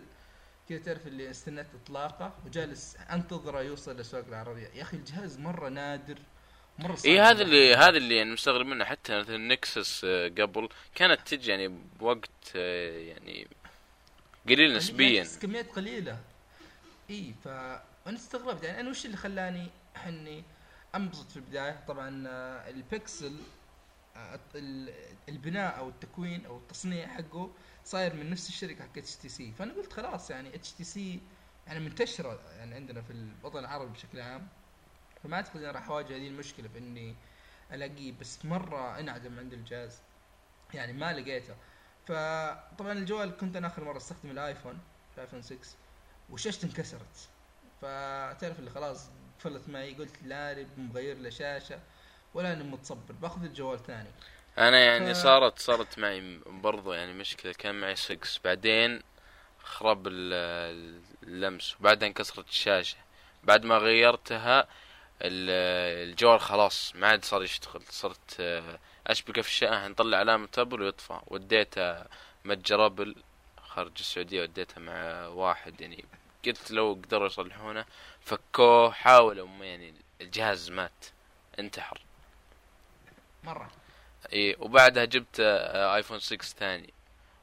كذا تعرف اللي استنيت إطلاقه وجالس أنتظره يوصل للسوق العربية. يا أخي الجهاز مرة نادر مرة صعب. اي هذا اللي هذا اللي يعني مستغرب منه. حتى مثلا آه، قبل كانت تجي يعني بوقت آه، يعني قليل نسبيا. كميات قليلة. اي ف أنا استغربت يعني أنا وش اللي خلاني إني أنبسط في البداية؟ طبعا آه، البكسل البناء أو التكوين أو التصنيع حقه صاير من نفس الشركة حق HTC فأنا قلت خلاص يعني HTC يعني منتشرة يعني عندنا في الوطن العربي بشكل عام. فما أعتقد إني راح أواجه هذه المشكلة باني ألاقيه بس مرة أنعدم عند الجهاز. يعني ما لقيته. فطبعا الجوال كنت أنا آخر مرة استخدم الآيفون الآيفون 6 وشاشته انكسرت. فتعرف اللي خلاص قفلت معي قلت لا مغير له شاشة ولا اني متصبر باخذ الجوال ثاني. أنا يعني ف... صارت صارت معي برضو يعني مشكلة كان معي 6 بعدين خرب اللمس وبعدين انكسرت الشاشة. بعد ما غيرتها الجوال خلاص ما عاد صار يشتغل. صرت آه، اشبكه في الشاحن تطلع علامة Apple ويطفى. وديته متجر Apple خارج السعودية وديتها مع واحد يعني قلت لو قدروا يصلحونه فكوه حاولوا يعني الجهاز مات انتحر. مرة. إي وبعدها جبت آه، iPhone 6 ثاني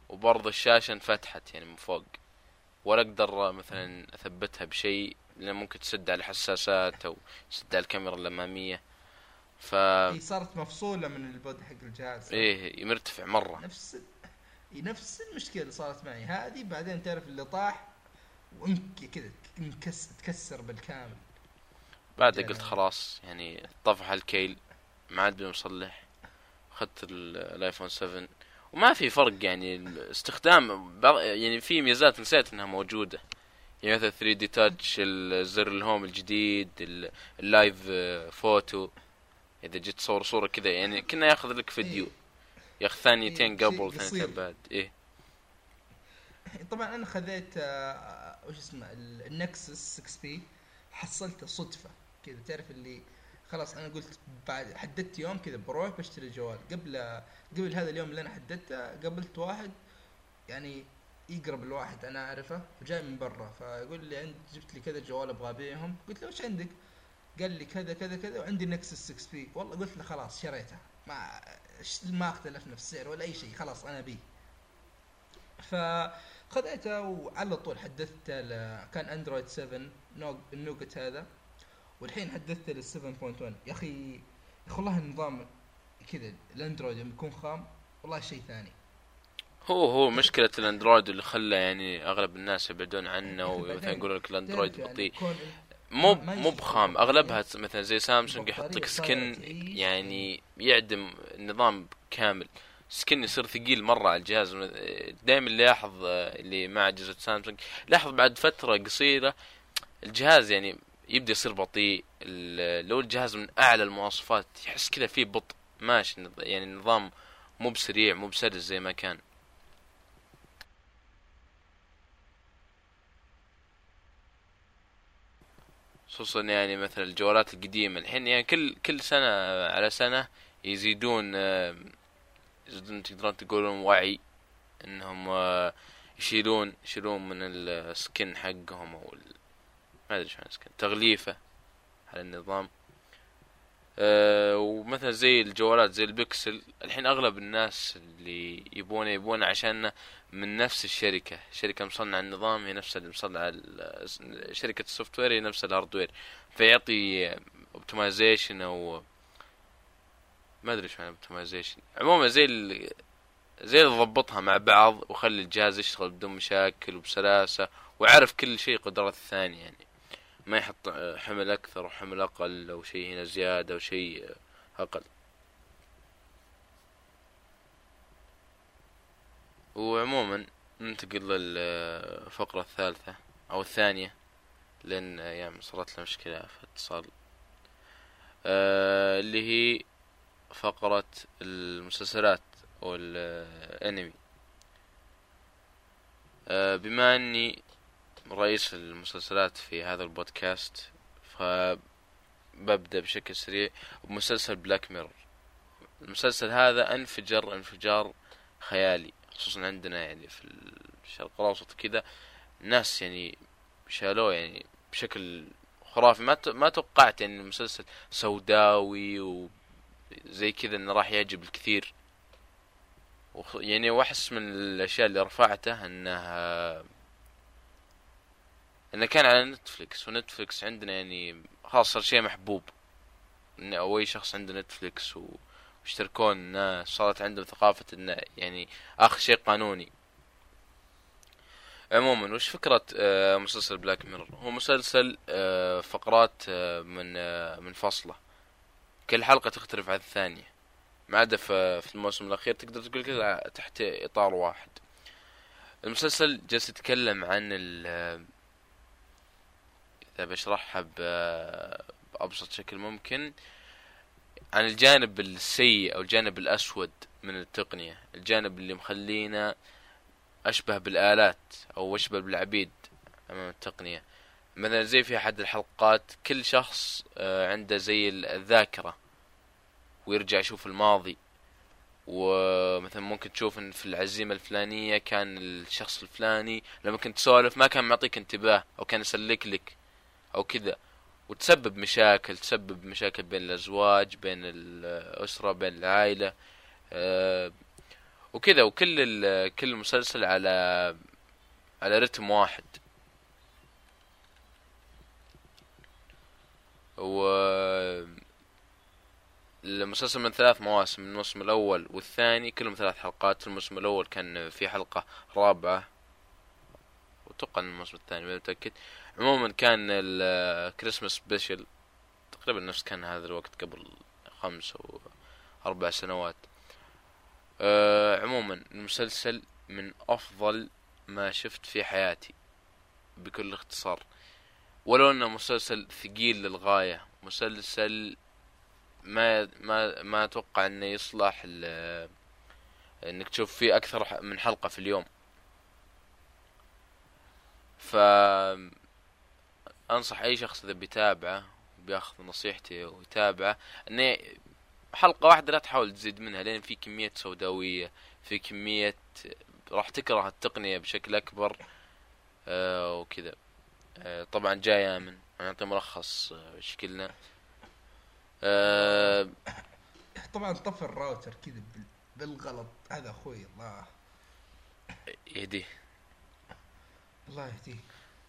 وبرضه الشاشة انفتحت يعني من فوق. ولا أقدر مثلا أثبتها بشيء لأن ممكن تسد على الحساسات أو تسد على الكاميرا الأمامية. ف هي صارت مفصولة من ال body حق الجهاز. إيه مرتفع مرة. نفس نفس المشكلة اللي صارت معي. هذه بعدين تعرف اللي طاح وانك كذا انكس تكسر بالكامل. بعد قلت خلاص يعني طفح الكيل ما عاد بمصلح اخذت ال iPhone 7 وما في فرق يعني استخدام يعني في ميزات نسيت إنها موجودة. يعني مثلا 3D Touch الزر ال Home الجديد ال Live Photo. إذا جيت تصور صورة كذا يعني كأنه ياخذ لك فيديو. إيه. ياخذ ثانيتين إيه. قبل ثانيتين بعد. إيه. طبعا أنا خذيت آه وش اسمه ال Nexus 6P حصلته صدفة كذا. تعرف اللي خلاص أنا قلت بعد حددت يوم كذا بروح بشتري الجوال قبل قبل هذا اليوم اللي أنا حددته قابلت واحد يعني يقرب الواحد أنا أعرفه وجاي من برا. فيقول لي عند جبت لي كذا جوال أبغى أبيعهم. قلت له وش عندك؟ قال لي كذا كذا كذا وعندي Nexus 6P. والله قلت له خلاص شريته ما ما اختلفنا في السعر ولا أي شيء. خلاص أنا بي فخذيته وعلى طول حدثته كان Android 7 النوكت هذا. والحين حدثته لل 7.1 يا أخي يا أخي والله النظام كذا الأندرويد لما يكون خام والله شيء ثاني. هو هو مشكلة الأندرويد اللي خلى يعني أغلب الناس يبعدون عنه *laughs* ومثلا يقولون لك الأندرويد بطيء. مو مو بخام. أغلبها مثلا زي سامسونج يحط لك سكن يعني يعدم النظام كامل. سكن يصير ثقيل مرة على الجهاز. دائما لاحظ اللي مع اجهزه سامسونج لاحظ بعد فترة قصيرة الجهاز يعني يبدأ يصير بطيء. لو الجهاز من أعلى المواصفات يحس كذا فيه بطء ماشي يعني النظام مو بسريع مو بسلس زي ما كان. خصوصا يعني مثلا الجوالات القديمة. الحين يعني كل كل سنة على سنة آه، يزيدون تقدرون تقولون وعي إنهم آه، يشيلون يشيلون من ال skin حقهم أو ما أدري شو معنى skin تغليفة على النظام. أه ومثلا زي الجوالات زي البكسل الحين أغلب الناس اللي يبونه يبونه عشان من نفس الشركة شركة مصنعة النظام هي نفس اللي مصنعة ال- شركة ال software هي نفس ال hardware فيعطي optimization أو ما أدري إيش معنى اوبتمايزيشن عموما زي ال... زي اللي ضبطها مع بعض وخلي الجهاز يشتغل بدون مشاكل وبسلاسة وعرف كل شيء قدرات الثاني يعني. ما يحط حمل أكثر وحمل أقل أو شيء هنا زيادة أو شيء أقل. وعموما ننتقل للفقرة الثالثة أو الثانية لأن يعني صارت لنا مشكلة في الاتصال. آه اللي هي فقرة المسلسلات والانمي آه بما أني رئيس المسلسلات في هذا البودكاست فببدأ بشكل سريع بمسلسل Black Mirror المسلسل هذا أنفجر انفجار خيالي خصوصا عندنا يعني في الشرق الأوسط كذا. ناس يعني شالوه يعني بشكل خرافي. ما ما توقعت يعني المسلسل سوداوي وزي كذا إنه راح يعجب الكثير. يعني وأحس من الأشياء اللي رفعته انها إنه كان على Netflix. و Netflix عندنا يعني خلاص صار شيء محبوب. إن أو اي شخص عنده Netflix و- واشتركون الناس صارت عندهم ثقافة إنه يعني آخر شيء قانوني. عموما وش فكرة آه، مسلسل بلاك ميرور هو مسلسل آه، فقرات آه، من منفصلة كل حلقة تختلف عن الثانية. ما عدا في الموسم الأخير تقدر تقول كذا تحت إطار واحد. المسلسل جالس يتكلم عن ال إذا بشرحها ب- بأبسط شكل ممكن عن الجانب السيء أو الجانب الأسود من التقنية. الجانب اللي مخلينا أشبه بالآلات أو أشبه بالعبيد أمام التقنية. مثلا زي في أحد الحلقات كل شخص آه، عنده زي الذاكرة ويرجع يشوف الماضي. ومثلا ممكن تشوف إن في العزيمة الفلانية كان الشخص الفلاني لما كنت تسولف ما كان معطيك انتباه أو كان يسلك لك أو كذا. وتسبب مشاكل تسبب مشاكل بين الأزواج بين الأسرة بين العائلة. آه، وكذا. وكل كل المسلسل على على رتم واحد. و المسلسل من ثلاث مواسم الموسم الأول والثاني كلهم ثلاث حلقات الموسم الأول كان في حلقة رابعة. وأتوقع إن الموسم الثاني ما متأكد. عموما كان الكريسماس سبيشل تقريبا نفس كان هذا الوقت قبل خمس أو أربع سنوات. أه عموما المسلسل من أفضل ما شفت في حياتي بكل اختصار. ولو إنه مسلسل ثقيل للغاية. مسلسل ما ما ما أتوقع إنه يصلح إنك تشوف فيه أكثر من حلقة في اليوم. ف أنصح أي شخص إذا بيتابعه بياخذ نصيحتي ويتابعه إنه حلقة واحدة لا تحاول تزيد منها لأن في كمية سوداوية في كمية راح تكره التقنية بشكل أكبر آه وكذا. طبعا جاي امن نعطي ملخص آه، إيش قلنا آه طبعا طفى الراوتر كذا بال- بالغلط. هذا أخوي الله. يهديه. الله يهديه.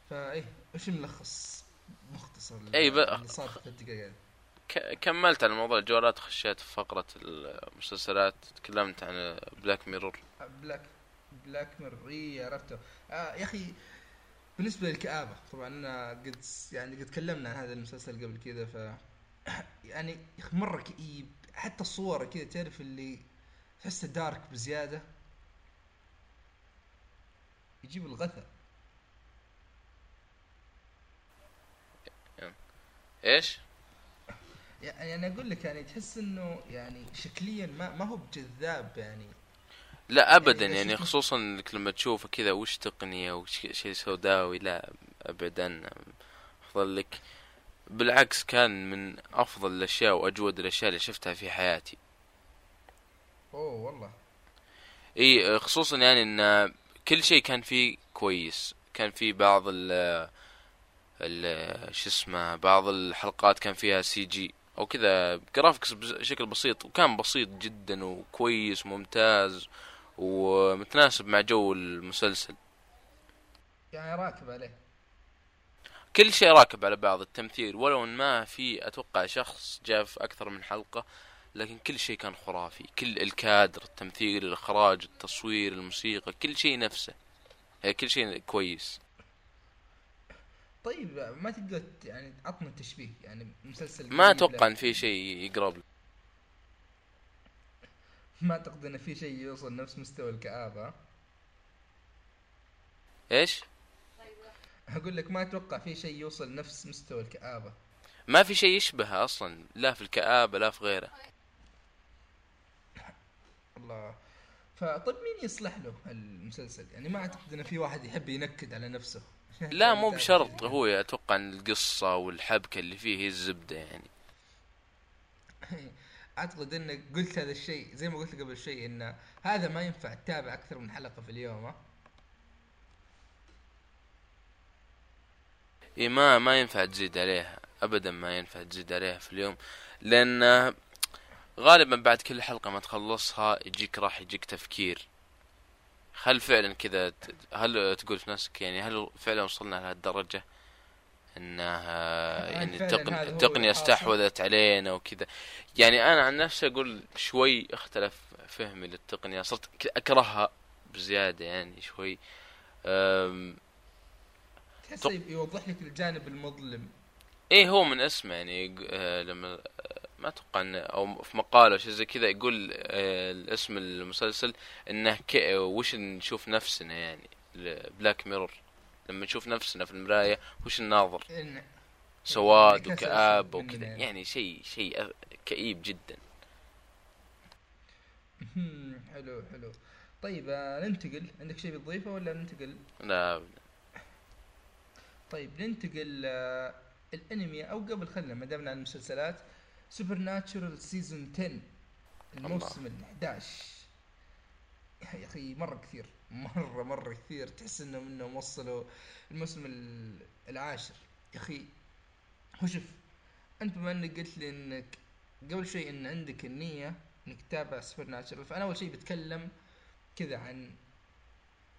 فإيه وش الملخص مختصر ب- اللي صار في الدقيقة؟ كملت عن موضوع الجوالات خشيت في فقرة المسلسلات تكلمت عن Black Mirror Black Black Mirror اي عرفته. آه يا أخي بالنسبة للكآبة طبعا أنا قد يعني قد تكلمنا عن هذا المسلسل قبل كذا ف *coughs* يعني مرة كئيب حتى الصور كذا تعرف اللي تحسه دارك بزيادة يجيب الغثى إيش؟ يعني أقول لك يعني تحس إنه يعني شكليا ما ما هو بجذاب يعني لا ابدا يعني يعني شوف- خصوصا إنك لما تشوفه كذا وش تقنية وش شيء سوداوي لا ابدا أفضل لك. بالعكس كان من أفضل الأشياء وأجود الأشياء اللي شفتها في حياتي. أوه والله. إي خصوصا يعني إن كل شيء كان فيه كويس. كان في بعض ال ال شو اسمه بعض الحلقات كان فيها CG أو كذا graphics بشكل بسيط وكان بسيط جدا وكويس وممتاز ومتناسب مع جو المسلسل. يعني راكب عليه. كل شيء راكب على بعض التمثيل ولو إن ما في أتوقع شخص جاء في أكثر من حلقة لكن كل شيء كان خرافي. كل الكادر التمثيل الإخراج التصوير الموسيقى كل شيء نفسه. يعني كل شيء كويس. طيب ما تقدر يعني عطنا تشبيه يعني مسلسل ما أتوقع. إن في شيء يقرب له. ما اعتقد إن في شيء يوصل نفس مستوى الكآبة. إيش؟ أقول لك ما أتوقع في شيء يوصل نفس مستوى الكآبة. ما في شيء يشبهه أصلا لا في الكآبة لا في غيره. الله. فطيب مين يصلح له المسلسل يعني ما أعتقد إن في واحد يحب ينكد على نفسه. لا مو بشرط هو أتوقع إن القصة والحبكة اللي فيه هي الزبدة يعني. *laughs* أعتقد إنك قلت هذا الشيء زي ما قلت قبل شيء إن هذا ما ينفع تتابع أكثر من حلقة في اليوم ها؟ ما ما ينفع تزيد عليها ابدا ما ينفع تزيد عليها في اليوم لأن غالبا بعد كل حلقة ما تخلصها يجيك راح يجيك تفكير. هل فعلا كذا هل تقول في نفسك يعني هل فعلا وصلنا لهالدرجة؟ إنها هل يعني فعلاً التقن هذا هو التقنية اللي حاصل؟ استحوذت علينا وكذا يعني أنا عن نفسي أقول شوي اختلف فهمي للتقنية صرت أكرهها بزيادة يعني شوي أم، تحسه يوضح لك الجانب المظلم إيه هو من اسمه يعني آه لما آه ما أتوقع انه أو في مقاله أو شيء زي كذا يقول آه الاسم المسلسل إنه. وش نشوف نفسنا يعني بلاك ميرور لما نشوف نفسنا في المراية وش الناظر؟ سواد وكآبة وكذا. يعني. شيء شيء كئيب جدا. حلو حلو. طيب آه، ننتقل. عندك شيء بتضيفه ولا ننتقل؟ لا. طيب ننتقل آه، الأنمي أو قبل خلينا ما دامنا عن المسلسلات Supernatural season 10 الموسم ال 11 يا أخي مرة كثير. مرة مرة كثير تحس انهم انهم وصلوا الموسم ال- العاشر. يا أخي هو شوف أنت بما إنك قلت لي إنك قبل شيء إن عندك النية إنك تتابع سوبر ناتشورال فأنا أول شيء بتكلم كذا عن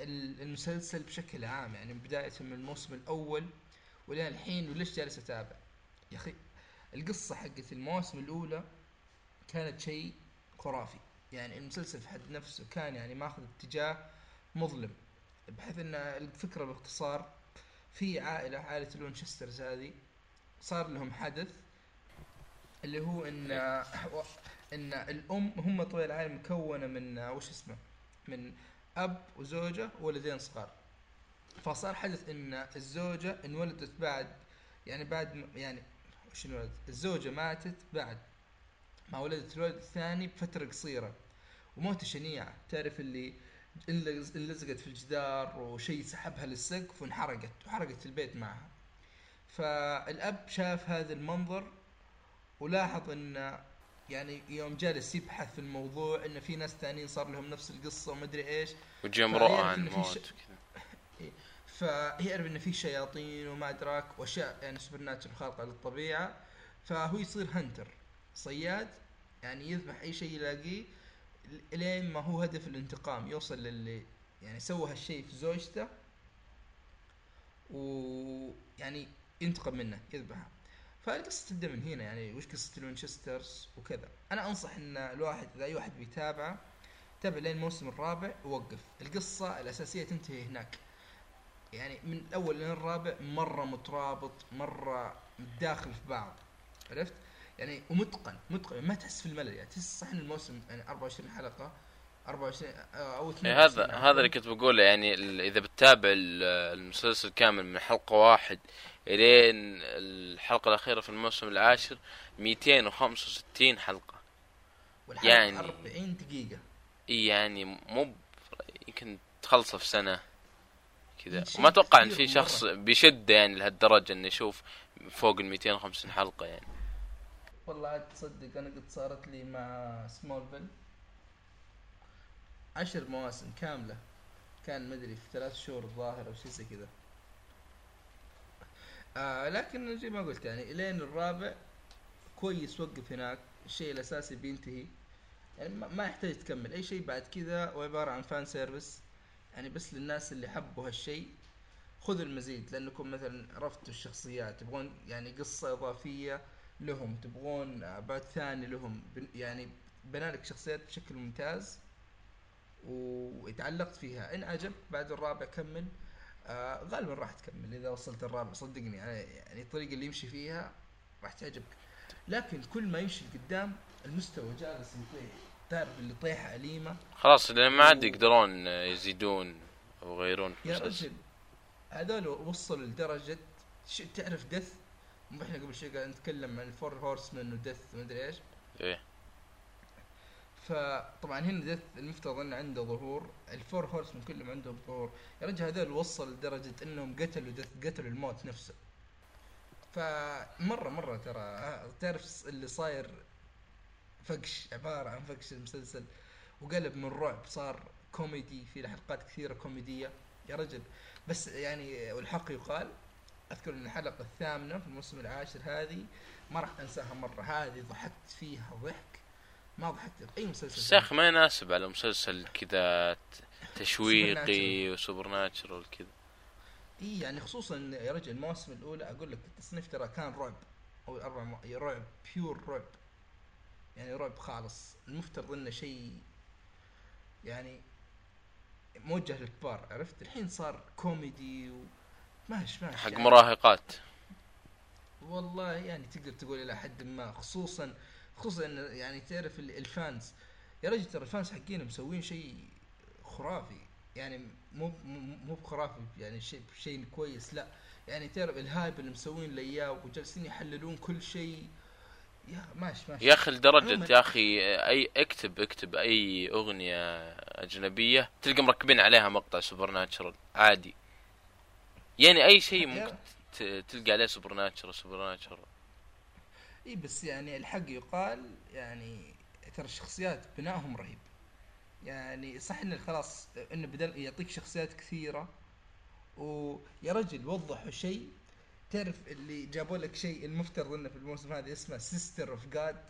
ال- المسلسل بشكل عام يعني بداية من الموسم الأول ولين الحين وليش جالس أتابع؟ يا أخي القصة حقت المواسم الأولى كانت شيء خرافي. يعني المسلسل في حد نفسه كان يعني ماخذ اتجاه مظلم. بحيث إن الفكرة باختصار في عائلة عائلة ال Winchesters هذه صار لهم حدث اللي هو إن *laughs* إن الأم هم طويل العائلة مكونة من وش اسمه؟ من أب وزوجة وولدين صغار. فصار حدث إن الزوجة انولدت بعد يعني بعد يعني وش انولدت؟ الزوجة ماتت بعد ما ولدت الولد الثاني بفترة قصيرة. وموتة شنيعة. تعرف اللي اللي اللي لزقت في الجدار وشيء سحبها للسقف وانحرقت وحرقت البيت معها. فالأب شاف هذا المنظر ولاحظ إن يعني يوم جالس يبحث في الموضوع إن في ناس ثانيين صار لهم نفس القصة ومدري إيش. وجيم فيعرف رؤى عن موت شيء- وكذا *laughs* فيعرف إن في شياطين وما أدراك وأشياء يعني سوبر ناتشر خارقة للطبيعة. فهو يصير هنتر صياد يعني يذبح أي شيء يلاقيه. لين ما هو هدف الانتقام يوصل للي يعني سوى هالشيء في زوجته ويعني ينتقم منه يذبحه. فالقصة تبدأ من هنا يعني وش قصة الوينشسترز وكذا. أنا أنصح إن الواحد إذا أي واحد بيتابعه تابع لين الموسم الرابع ووقف. القصة الأساسية تنتهي هناك. يعني من الأول لين الرابع مرة مترابط مرة متداخل في بعض. عرفت؟ يعني ومتقن متقن. ما تحس في الملل يعني تحس صح إن الموسم يعني 24 حلقة 24 أو 22 إيه هذا هذا اللي كنت بقوله يعني إذا بتتابع ال- المسلسل كامل من حلقة واحد إلين الحلقة الأخيرة في الموسم العاشر 265 حلقة. والحلقة يعني- يعني 40 دقيقة. إي يعني مو يمكن تخلصه في سنة كذا. وما أتوقع إن في شخص. بيشد يعني لهالدرجة إنه يشوف فوق ال 250 حلقة يعني. والله عاد تصدق أنا قد صارت لي مع سمولفيل عشر مواسم كاملة. كان مدري في ثلاث شهور الظاهر أو شيء زي كذا. آه لكن زي ما قلت يعني إلين الرابع كويس وقف هناك. الشيء الأساسي بينتهي. يعني ما يحتاج تكمل. أي شيء بعد كذا هو عبارة عن fan service يعني بس للناس اللي حبوا هالشيء خذوا المزيد. لأنكم مثلا عرفتوا الشخصيات. تبغون يعني قصة إضافية. لهم تبغون بعد ثاني لهم. يعني بنالك شخصيات بشكل ممتاز وتعلقت فيها. إن عجبك بعد الرابع كمل. آه غالبا راح تكمل. إذا وصلت الرابع صدقني يعني, يعني الطريقة اللي يمشي فيها راح تعجبك. لكن كل ما يمشي لقدام المستوى جالس يطيح. تعرف اللي طيحة أليمة. خلاص لأن ما عاد يقدرون يزيدون أو يغيرون يا. رجل هذول وصلوا لدرجة تعرف دث مو إحنا قبل شوي قاعد نتكلم عن الفور هورسمان ودث ومدري إيش. إيه. فطبعا هنا دث المفترض إنه عنده ظهور الفور هورسمان كلهم عندهم ظهور. يا رجل هذول وصلوا لدرجة إنهم قتلوا دث قتلوا الموت نفسه. فمرة مرة ترى تعرف اللي صاير فقش عبارة عن فقش المسلسل. وقلب من رعب صار كوميدي في حلقات كثيرة كوميديه يا رجل بس يعني والحق يقال أذكر إن الحلقة الثامنة في الموسم العاشر هذه ما راح أنساها مرة. هذه ضحكت فيها ضحك. ما ضحكت. أي مسلسل؟ أخي ما يناسب على مسلسل كذا تشويقي وسوبر ناتشرال كذا. إي يعني خصوصا يا رجل المواسم الأولى أقول لك التصنيف ترى كان رعب. أو الاربع مو... رعب pure رعب. يعني رعب خالص. المفترض إنه شيء يعني موجه للكبار عرفت؟ الحين صار كوميدي و ماش ماش حق يعني. مراهقات. والله يعني تقدر تقول إلى حد ما خصوصا خصوصا انه يعني تعرف ال- ال fans. يا رجل ترى ال fans حقين مسوين شيء خرافي. يعني مو مو بخرافي يعني شيء شيء كويس لا. يعني تعرف ال hype اللي مسوين له إياه وجالسين يحللون كل شيء. يا ماشي ماشي يا أخي عموماً. يا أخي أي اكتب اكتب أي أغنية أجنبية تلقى مركبين عليها مقطع Supernatural عادي. يعني أي شيء ممكن تلقى عليه Supernatural Supernatural إي بس يعني الحق يقال يعني ترى الشخصيات بنائهم رهيب. يعني صح إنه خلاص إنه بدل يعطيك شخصيات كثيرة ويا رجل وضحوا شيء. تعرف اللي جابوا لك شيء المفترض إنه في الموسم هذا اسمه sister of God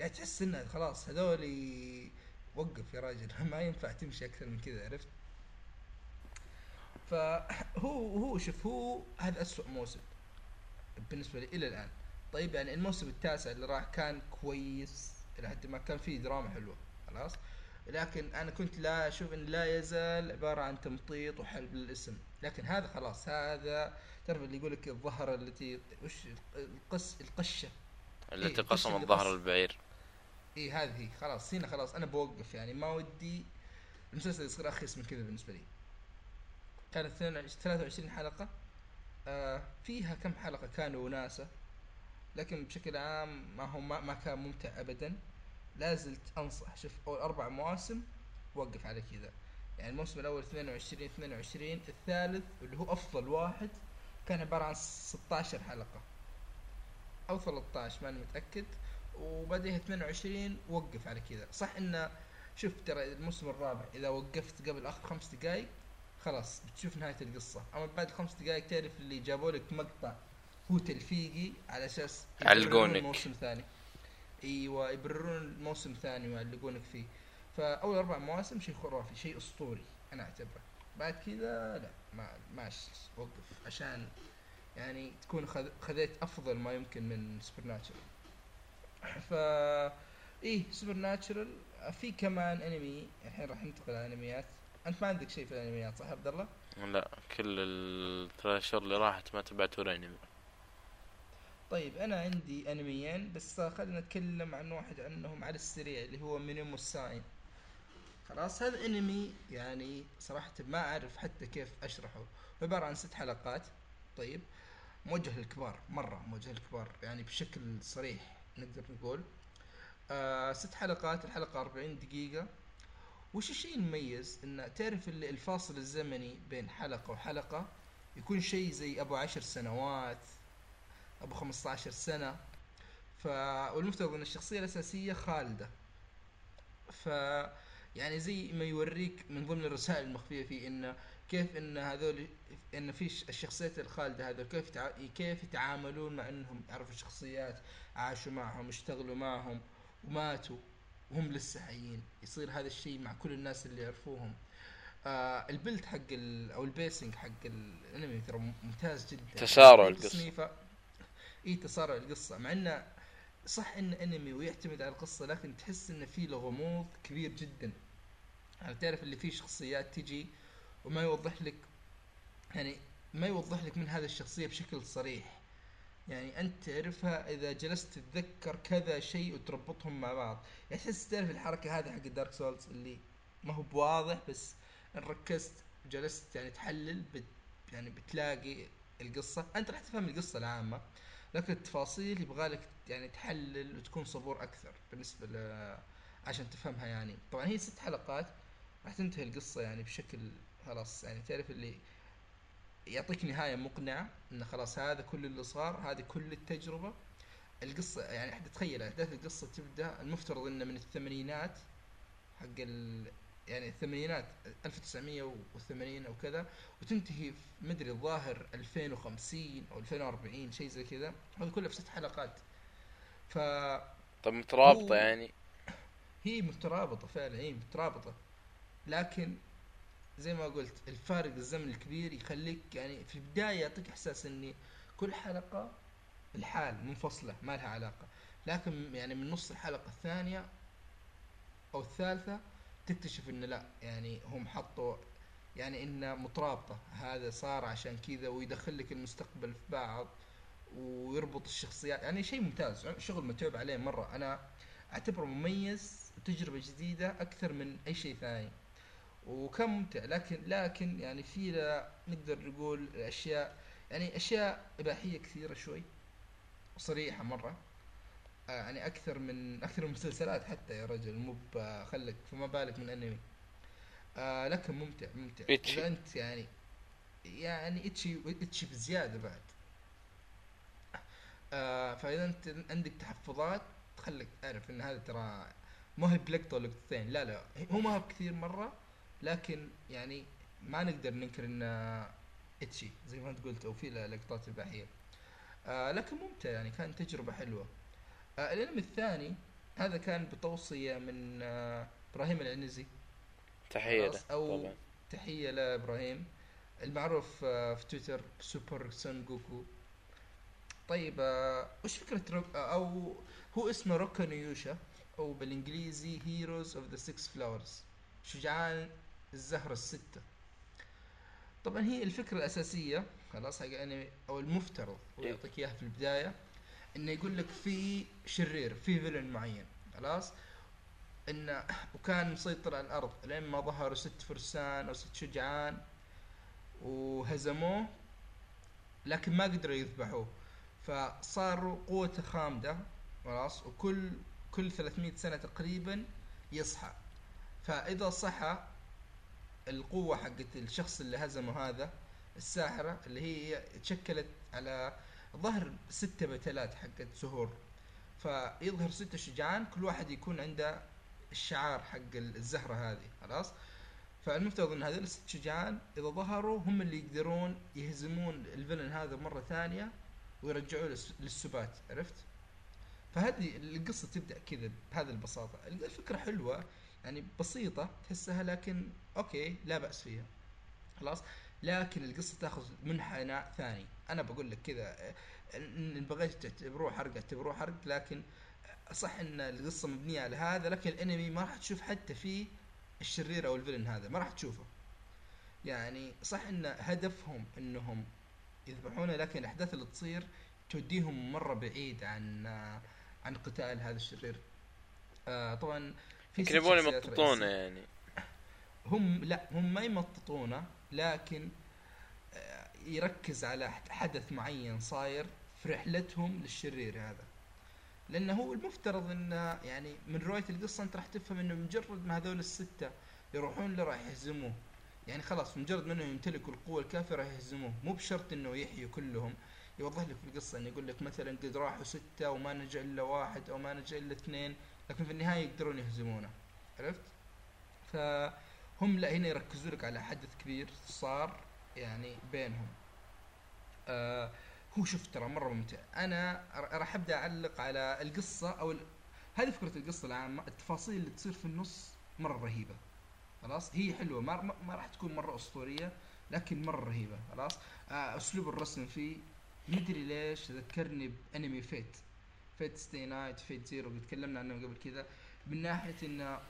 يعني تحس إنه خلاص هذول وقف يا راجل *laughs* ما ينفع تمشي أكثر من كذا عرفت؟ فهو هو شوف هو هذا أسوأ موسم بالنسبة لي إلى الآن. طيب يعني الموسم التاسع اللي راح كان كويس إلى حد ما كان فيه دراما حلوة خلاص؟ لكن أنا كنت لا أشوف إن لا يزال عبارة عن تمطيط وحلب للاسم. لكن هذا خلاص هذا تعرف اللي يقول لك الظهر التي وش القس القشة. التي إيه، قسمت اللي ظهر قص- البعير. اي هذه خلاص هنا خلاص أنا بوقف يعني ما ودي المسلسل يصير أخيس من كذا بالنسبة لي. كانت 22 23 حلقة. آه فيها كم حلقة كانوا وناسه لكن بشكل عام ما هو ما, كان ممتع ابدا. لا زلت أنصح. شوف أول أربع مواسم وقف على كذا. يعني الموسم الأول 22 22 الثالث اللي هو أفضل واحد كان عبارة عن 16 حلقة أو 13 ماني متأكد. وبعدها 22 وقف على كذا. صح انه شوف ترى الموسم الرابع إذا وقفت قبل آخر خمس دقائق خلاص بتشوف نهاية القصة. أما بعد خمس دقائق تعرف اللي جابوا لك مقطع هو تلفيقي على أساس علقونك. الموسم الثاني. أيوه يبررون الموسم الثاني ويعلقونك فيه. فأول أربع مواسم شيء خرافي شيء أسطوري أنا أعتبره. بعد كذا لا ما ماشي وقف عشان يعني تكون خذ- خذيت أفضل ما يمكن من Supernatural ف إيه Supernatural في كمان أنمي الحين راح ننتقل على أنميات. أنت ما عندك شيء في الأنميات صح عبد الله؟ لا كل الثلاث شهور اللي راحت ما تبعت ولا انمي طيب أنا عندي أنميين بس خلينا نتكلم عن واحد عنهم على السريع اللي هو مينيمو الساين خلاص هذا أنمي يعني صراحة ما أعرف حتى كيف أشرحه. عبارة عن ست حلقات. طيب موجه للكبار مرة موجه للكبار يعني بشكل صريح نقدر نقول. آه ست حلقات الحلقة 40 دقيقة. وش الشيء المميز؟ إن تعرف ال- الفاصل الزمني بين حلقة وحلقة يكون شيء زي أبو عشر سنوات أبو 15 سنة. ف والمفترض إن الشخصية الأساسية خالدة. ف يعني زي ما يوريك من ضمن الرسائل المخفية فيه انه كيف إن هذول إن في الشخصيات الخالدة هذول كيف يتع... كيف يتعاملون مع إنهم يعرفوا الشخصيات عاشوا معهم اشتغلوا معهم وماتوا. وهم لسه حيين. يصير هذا الشيء مع كل الناس اللي يعرفوهم. آه البلد حق ال... أو البيسنج حق الانمي ترى ممتاز جدا. تسارع القصة. تصنيفه إي تسارع القصة. مع إنه صح انه انمي ويعتمد على القصة لكن تحس انه فيه له غموض كبير جدا. يعني تعرف اللي فيه شخصيات تجي وما يوضح لك يعني ما يوضح لك من هذه الشخصية بشكل صريح. يعني أنت تعرفها إذا جلست تتذكر كذا شيء وتربطهم مع بعض. يعني تحس تعرف الحركة هذه حق دارك سولز اللي ما هو بواضح بس إن ركزت وجلست يعني تحلل بت يعني بتلاقي القصة. أنت راح تفهم القصة العامة لكن التفاصيل يبغالك يعني تحلل وتكون صبور أكثر بالنسبة ل عشان تفهمها يعني. طبعا هي ست حلقات راح تنتهي القصة يعني بشكل خلاص. يعني تعرف اللي يعطيك نهاية مقنعة انه خلاص هذا كل اللي صار هذه كل التجربة. القصة يعني تخيل أحداث القصة تبدأ المفترض إنه من الثمانينات حق ال يعني الثمانينات 1980 أو كذا وتنتهي في مدري الظاهر 2050 أو 2040 شيء زي كذا. هذا كله في ست حلقات. ف طب مترابطة هو- يعني؟ هي مترابطة فعلا هي مترابطة. لكن زي ما قلت الفارق الزمن الكبير يخليك يعني في البداية يعطيك إحساس إني كل حلقة الحال منفصلة ما لها علاقة. لكن يعني من نص الحلقة الثانية أو الثالثة تكتشف إنه لا يعني هم حطوا يعني انها مترابطة. هذا صار عشان كذا ويدخل لك المستقبل في بعض ويربط الشخصيات. يعني شيء ممتاز شغل متعوب عليه مرة. أنا أعتبره مميز وتجربة جديدة أكثر من أي شيء ثاني. وكان ممتع لكن لكن يعني في نقدر نقول اشياء يعني أشياء إباحية كثيرة شوي وصريحه مرة. آه يعني أكثر من أكثر من مسلسلات حتى يا رجل مو خلك فما بالك من أنمي. آه لكن ممتع ممتع. إتشي. إذا أنت يعني يعني اتشي اتشي بزيادة بعد. آه فإذا أنت عندك تحفظات خليك تعرف إن هذا ترى ما هي بلقطه ولا لا لا هو ما هو بكثير مرة لكن يعني ما نقدر ننكر إن اتشي زي ما أنت قلت أو في لقطات إباحية. آه لكن ممتع يعني كان تجربة حلوة. آه الانمي الثاني هذا كان بتوصية من آه إبراهيم العنزي. تحية له أو طبعا. تحية لابراهيم المعروف آه في تويتر ب Super Son Goku. طيب آه وش فكرة روكا آه أو هو اسمه روكا نيوشا أو بالإنجليزي Heroes of the Six Flowers شجعان الزهرة الستة. طبعا هي الفكرة الأساسية خلاص حق أنمي أو المفترض هو إيه. يعطيك إياها في البداية إنه يقول لك في شرير في villain معين خلاص. إنه وكان مسيطر على الأرض لين ما ظهروا ست فرسان أو ست شجعان وهزموه لكن ما قدروا يذبحوه. فصاروا قوته خامدة خلاص وكل كل 300 سنة تقريبا يصحى. فإذا صحى القوة حقت الشخص اللي هزمه هذا الساحرة اللي هي تشكلت على ظهر ستة بتلات حقت سهور. فيظهر ستة شجعان كل واحد يكون عنده الشعار حق الزهرة هذه خلاص؟ فالمفترض إن هذول الست شجعان إذا ظهروا هم اللي يقدرون يهزمون الفيلن هذا مرة ثانية ويرجعوه للس- للسبات عرفت؟ فهذه القصة تبدأ كذا بهذه البساطة. الفكرة حلوة يعني بسيطة تحسها لكن أوكي لا بأس فيها. خلاص؟ لكن القصة تأخذ منحنى ثاني. أنا بقول لك كذا إن بغيت تعتبروه حرق اعتبروه حرق لكن صح إن القصة مبنية على هذا لكن الأنمي ما راح تشوف حتى فيه الشرير أو الفيلن هذا ما راح تشوفه. يعني صح إن هدفهم إنهم يذبحونه لكن الأحداث اللي تصير توديهم مرة بعيد عن عن قتال هذا الشرير. آه طبعا في يمكن يبون يمططونه. يعني. هم لا هم ما يمططونه لكن آه، يركز على حدث معين صاير في رحلتهم للشرير هذا. لأنه هو المفترض انه يعني من رواية القصة أنت راح تفهم إنه مجرد ما هذول الستة يروحون له راح يهزموه. يعني خلاص مجرد ما انه يمتلكوا القوة الكافية راح يهزموه. مو بشرط إنه يحيوا كلهم. يوضح لك في القصة إنه يقول لك مثلا قد راحوا ستة وما نجأ إلا واحد أو ما نجأ إلا اثنين لكن في النهاية يقدرون يهزمونه. عرفت؟ فهم لا هنا يركزوا لك على حدث كبير صار يعني بينهم. آه هو شوف ترى مرة ممتع. أنا راح أبدأ أعلق على القصة أو ال... هذه فكرة القصة العامة. التفاصيل اللي تصير في النص مرة رهيبة. خلاص؟ هي حلوة. ما, ما, راح تكون مرة أسطورية لكن مرة رهيبة. خلاص؟ آه أسلوب الرسم فيه. مدري ليش؟ ذكرني بأنمي فيت. Fate/stay night Fate Zero. تكلمنا عنه قبل كذا. من ناحية إنه آه،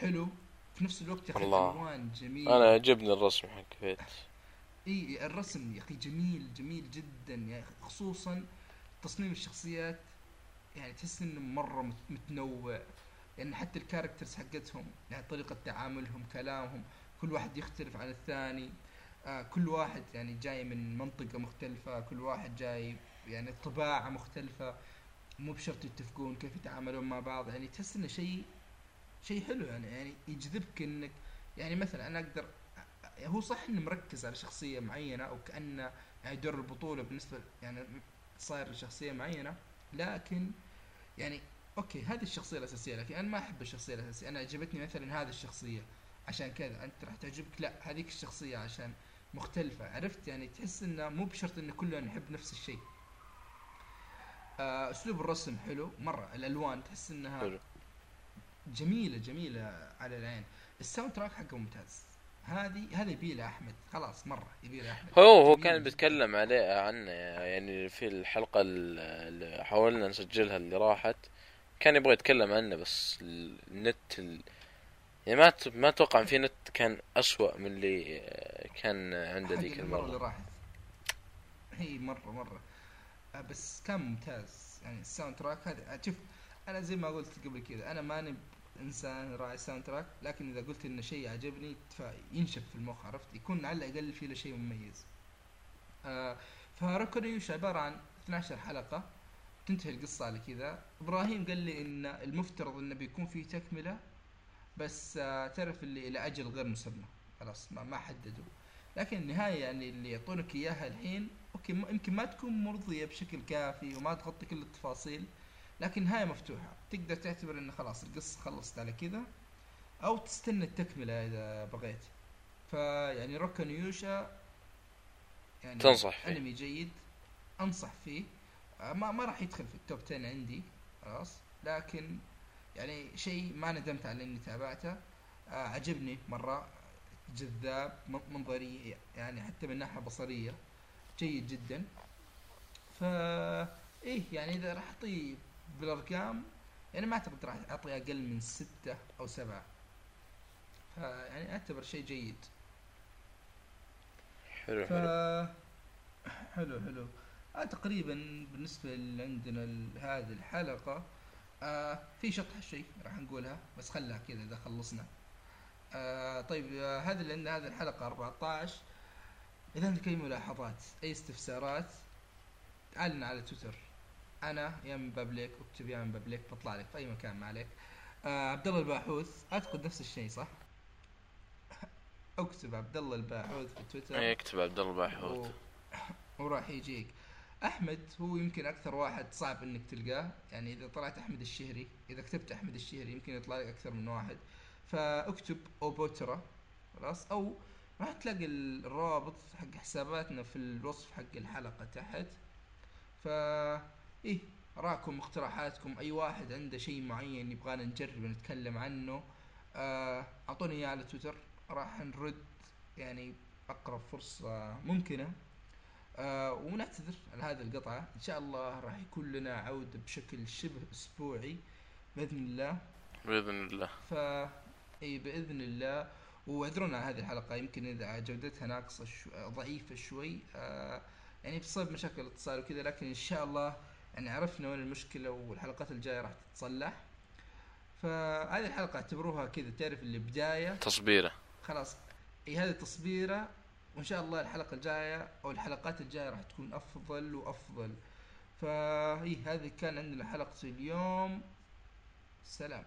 حلو. في نفس الوقت يا أخي الوان جميل. أنا عجبني الرسم حق Fate. إي الرسم يا أخي جميل جميل جدا يعني خصوصا تصميم الشخصيات. يعني تحس إنه مرة متنوع. يعني حتى ال characters حقتهم يعني طريقة تعاملهم كلامهم كل واحد يختلف عن الثاني. آه كل واحد يعني جاي من منطقة مختلفة كل واحد جاي يعني طباعة مختلفة. مو بشرط يتفقون كيف يتعاملون مع بعض. يعني تحس إنه شيء شيء حلو يعني يعني يجذبك إنك يعني مثلا أنا أقدر هو صح إنه مركز على شخصية معينة أو كأنه يعني دور البطولة بالنسبة يعني صاير لشخصية معينة لكن يعني أوكي هذه الشخصية الأساسية لكن أنا ما أحب الشخصية الأساسية أنا عجبتني مثلا هذه الشخصية عشان كذا أنت راح تعجبك لا هذيك الشخصية عشان مختلفة عرفت يعني تحس إنه مو بشرط إن كلنا نحب نفس الشيء آه أسلوب الرسم حلو مرة الألوان تحس إنها حلو. جميلة جميلة على العين. ال soundtrack حقه ممتاز. هذه هذا يبي له أحمد. خلاص مرة يبي له أحمد. هو هو كان بيتكلم عليه عنه يعني في الحلقة اللي حاولنا نسجلها اللي راحت. كان يبغى يتكلم عنه بس النت ال... يعني ما ما أتوقع إن في نت كان اسوء من اللي كان عنده ذيك المرة اللي راحت. هي مرة مرة. بس كان ممتاز. يعني ال soundtrack هذا شوف أنا زي ما قلت قبل كذا أنا ماني إنسان راعي soundtrack لكن إذا قلت إن شيء عجبني ينشف في المخ عرفت؟ يكون على الأقل فيه له شيء مميز. آه فروكا نيوشا عبارة عن 12 حلقة تنتهي القصة على كذا. إبراهيم قال لي إن المفترض إنه بيكون فيه تكملة بس آه تعرف اللي إلى أجل غير مسمى. خلاص ما, ما حددوا. لكن النهاية يعني اللي يعطونك إياها الحين okay يمكن ما تكون مرضية بشكل كافي وما تغطي كل التفاصيل لكن نهايه مفتوحة. تقدر تعتبر انه خلاص القصة خلصت على كذا أو تستنى التكملة إذا بغيت. فيعني روكا نيوشا يعني تنصح فيه. أنمي جيد أنصح فيه. ما ما راح يدخل في ال top 10 عندي خلاص. لكن يعني شيء ما ندمت على إني تابعته. آه عجبني مرة جذاب منظري يعني حتى من ناحية بصرية جيد جدا. ف إيه يعني إذا راح أعطيه بالأرقام يعني ما أعتقد راح أعطي أقل من ستة أو سبعة. فيعني أعتبر شيء جيد. حلو ف... حلو. حلو آه تقريبا بالنسبة عندنا هذه الحلقة آه في شطح شيء راح نقولها بس خلها كذا إذا خلصنا. آه طيب آه هذا اللي عندنا هذه الحلقة 14 إذا عندك اي ملاحظات أي استفسارات تعالنا على تويتر. أنا يا من بابليك أكتب يا من بابليك بطلع لك في أي مكان ما عليك. آه عبد الله الباحوث. اعتقد نفس الشيء صح؟ *laughs* أكتب عبد الله الباحوث في تويتر. اي أكتب عبد الله الباحوث. و... *laughs* وراح يجيك. أحمد هو يمكن أكثر واحد صعب إنك تلقاه. يعني إذا طلعت أحمد الشهري إذا كتبت أحمد الشهري يمكن يطلع لك أكثر من واحد. فأكتب أوبوترا خلاص. أو راح تلاقي الرابط حق حساباتنا في الوصف حق الحلقة تحت. ف إيه راكم اقتراحاتكم. أي واحد عنده شيء معين يبغانا نجرب نتكلم عنه آه، أعطوني إياه على تويتر. راح نرد يعني أقرب فرصة ممكنة. آه ونعتذر على هذه القطعة. إن شاء الله راح يكون لنا عودة بشكل شبه أسبوعي بإذن الله. بإذن الله. ف إي بإذن الله. واعذرونا على هذه الحلقة. يمكن إذا جودتها ناقصة شو... ضعيفة شوي. آه يعني بسبب مشاكل الاتصال وكذا لكن إن شاء الله يعني عرفنا وين المشكلة والحلقات الجاية راح تتصلح. فهذه الحلقة اعتبروها كذا تعرف اللي بداية؟ تصبيرة. خلاص. إي هذه تصبيرة وإن شاء الله الحلقة الجاية أو الحلقات الجاية راح تكون أفضل وأفضل. فهي هذه كان عندنا حلقة اليوم. سلام.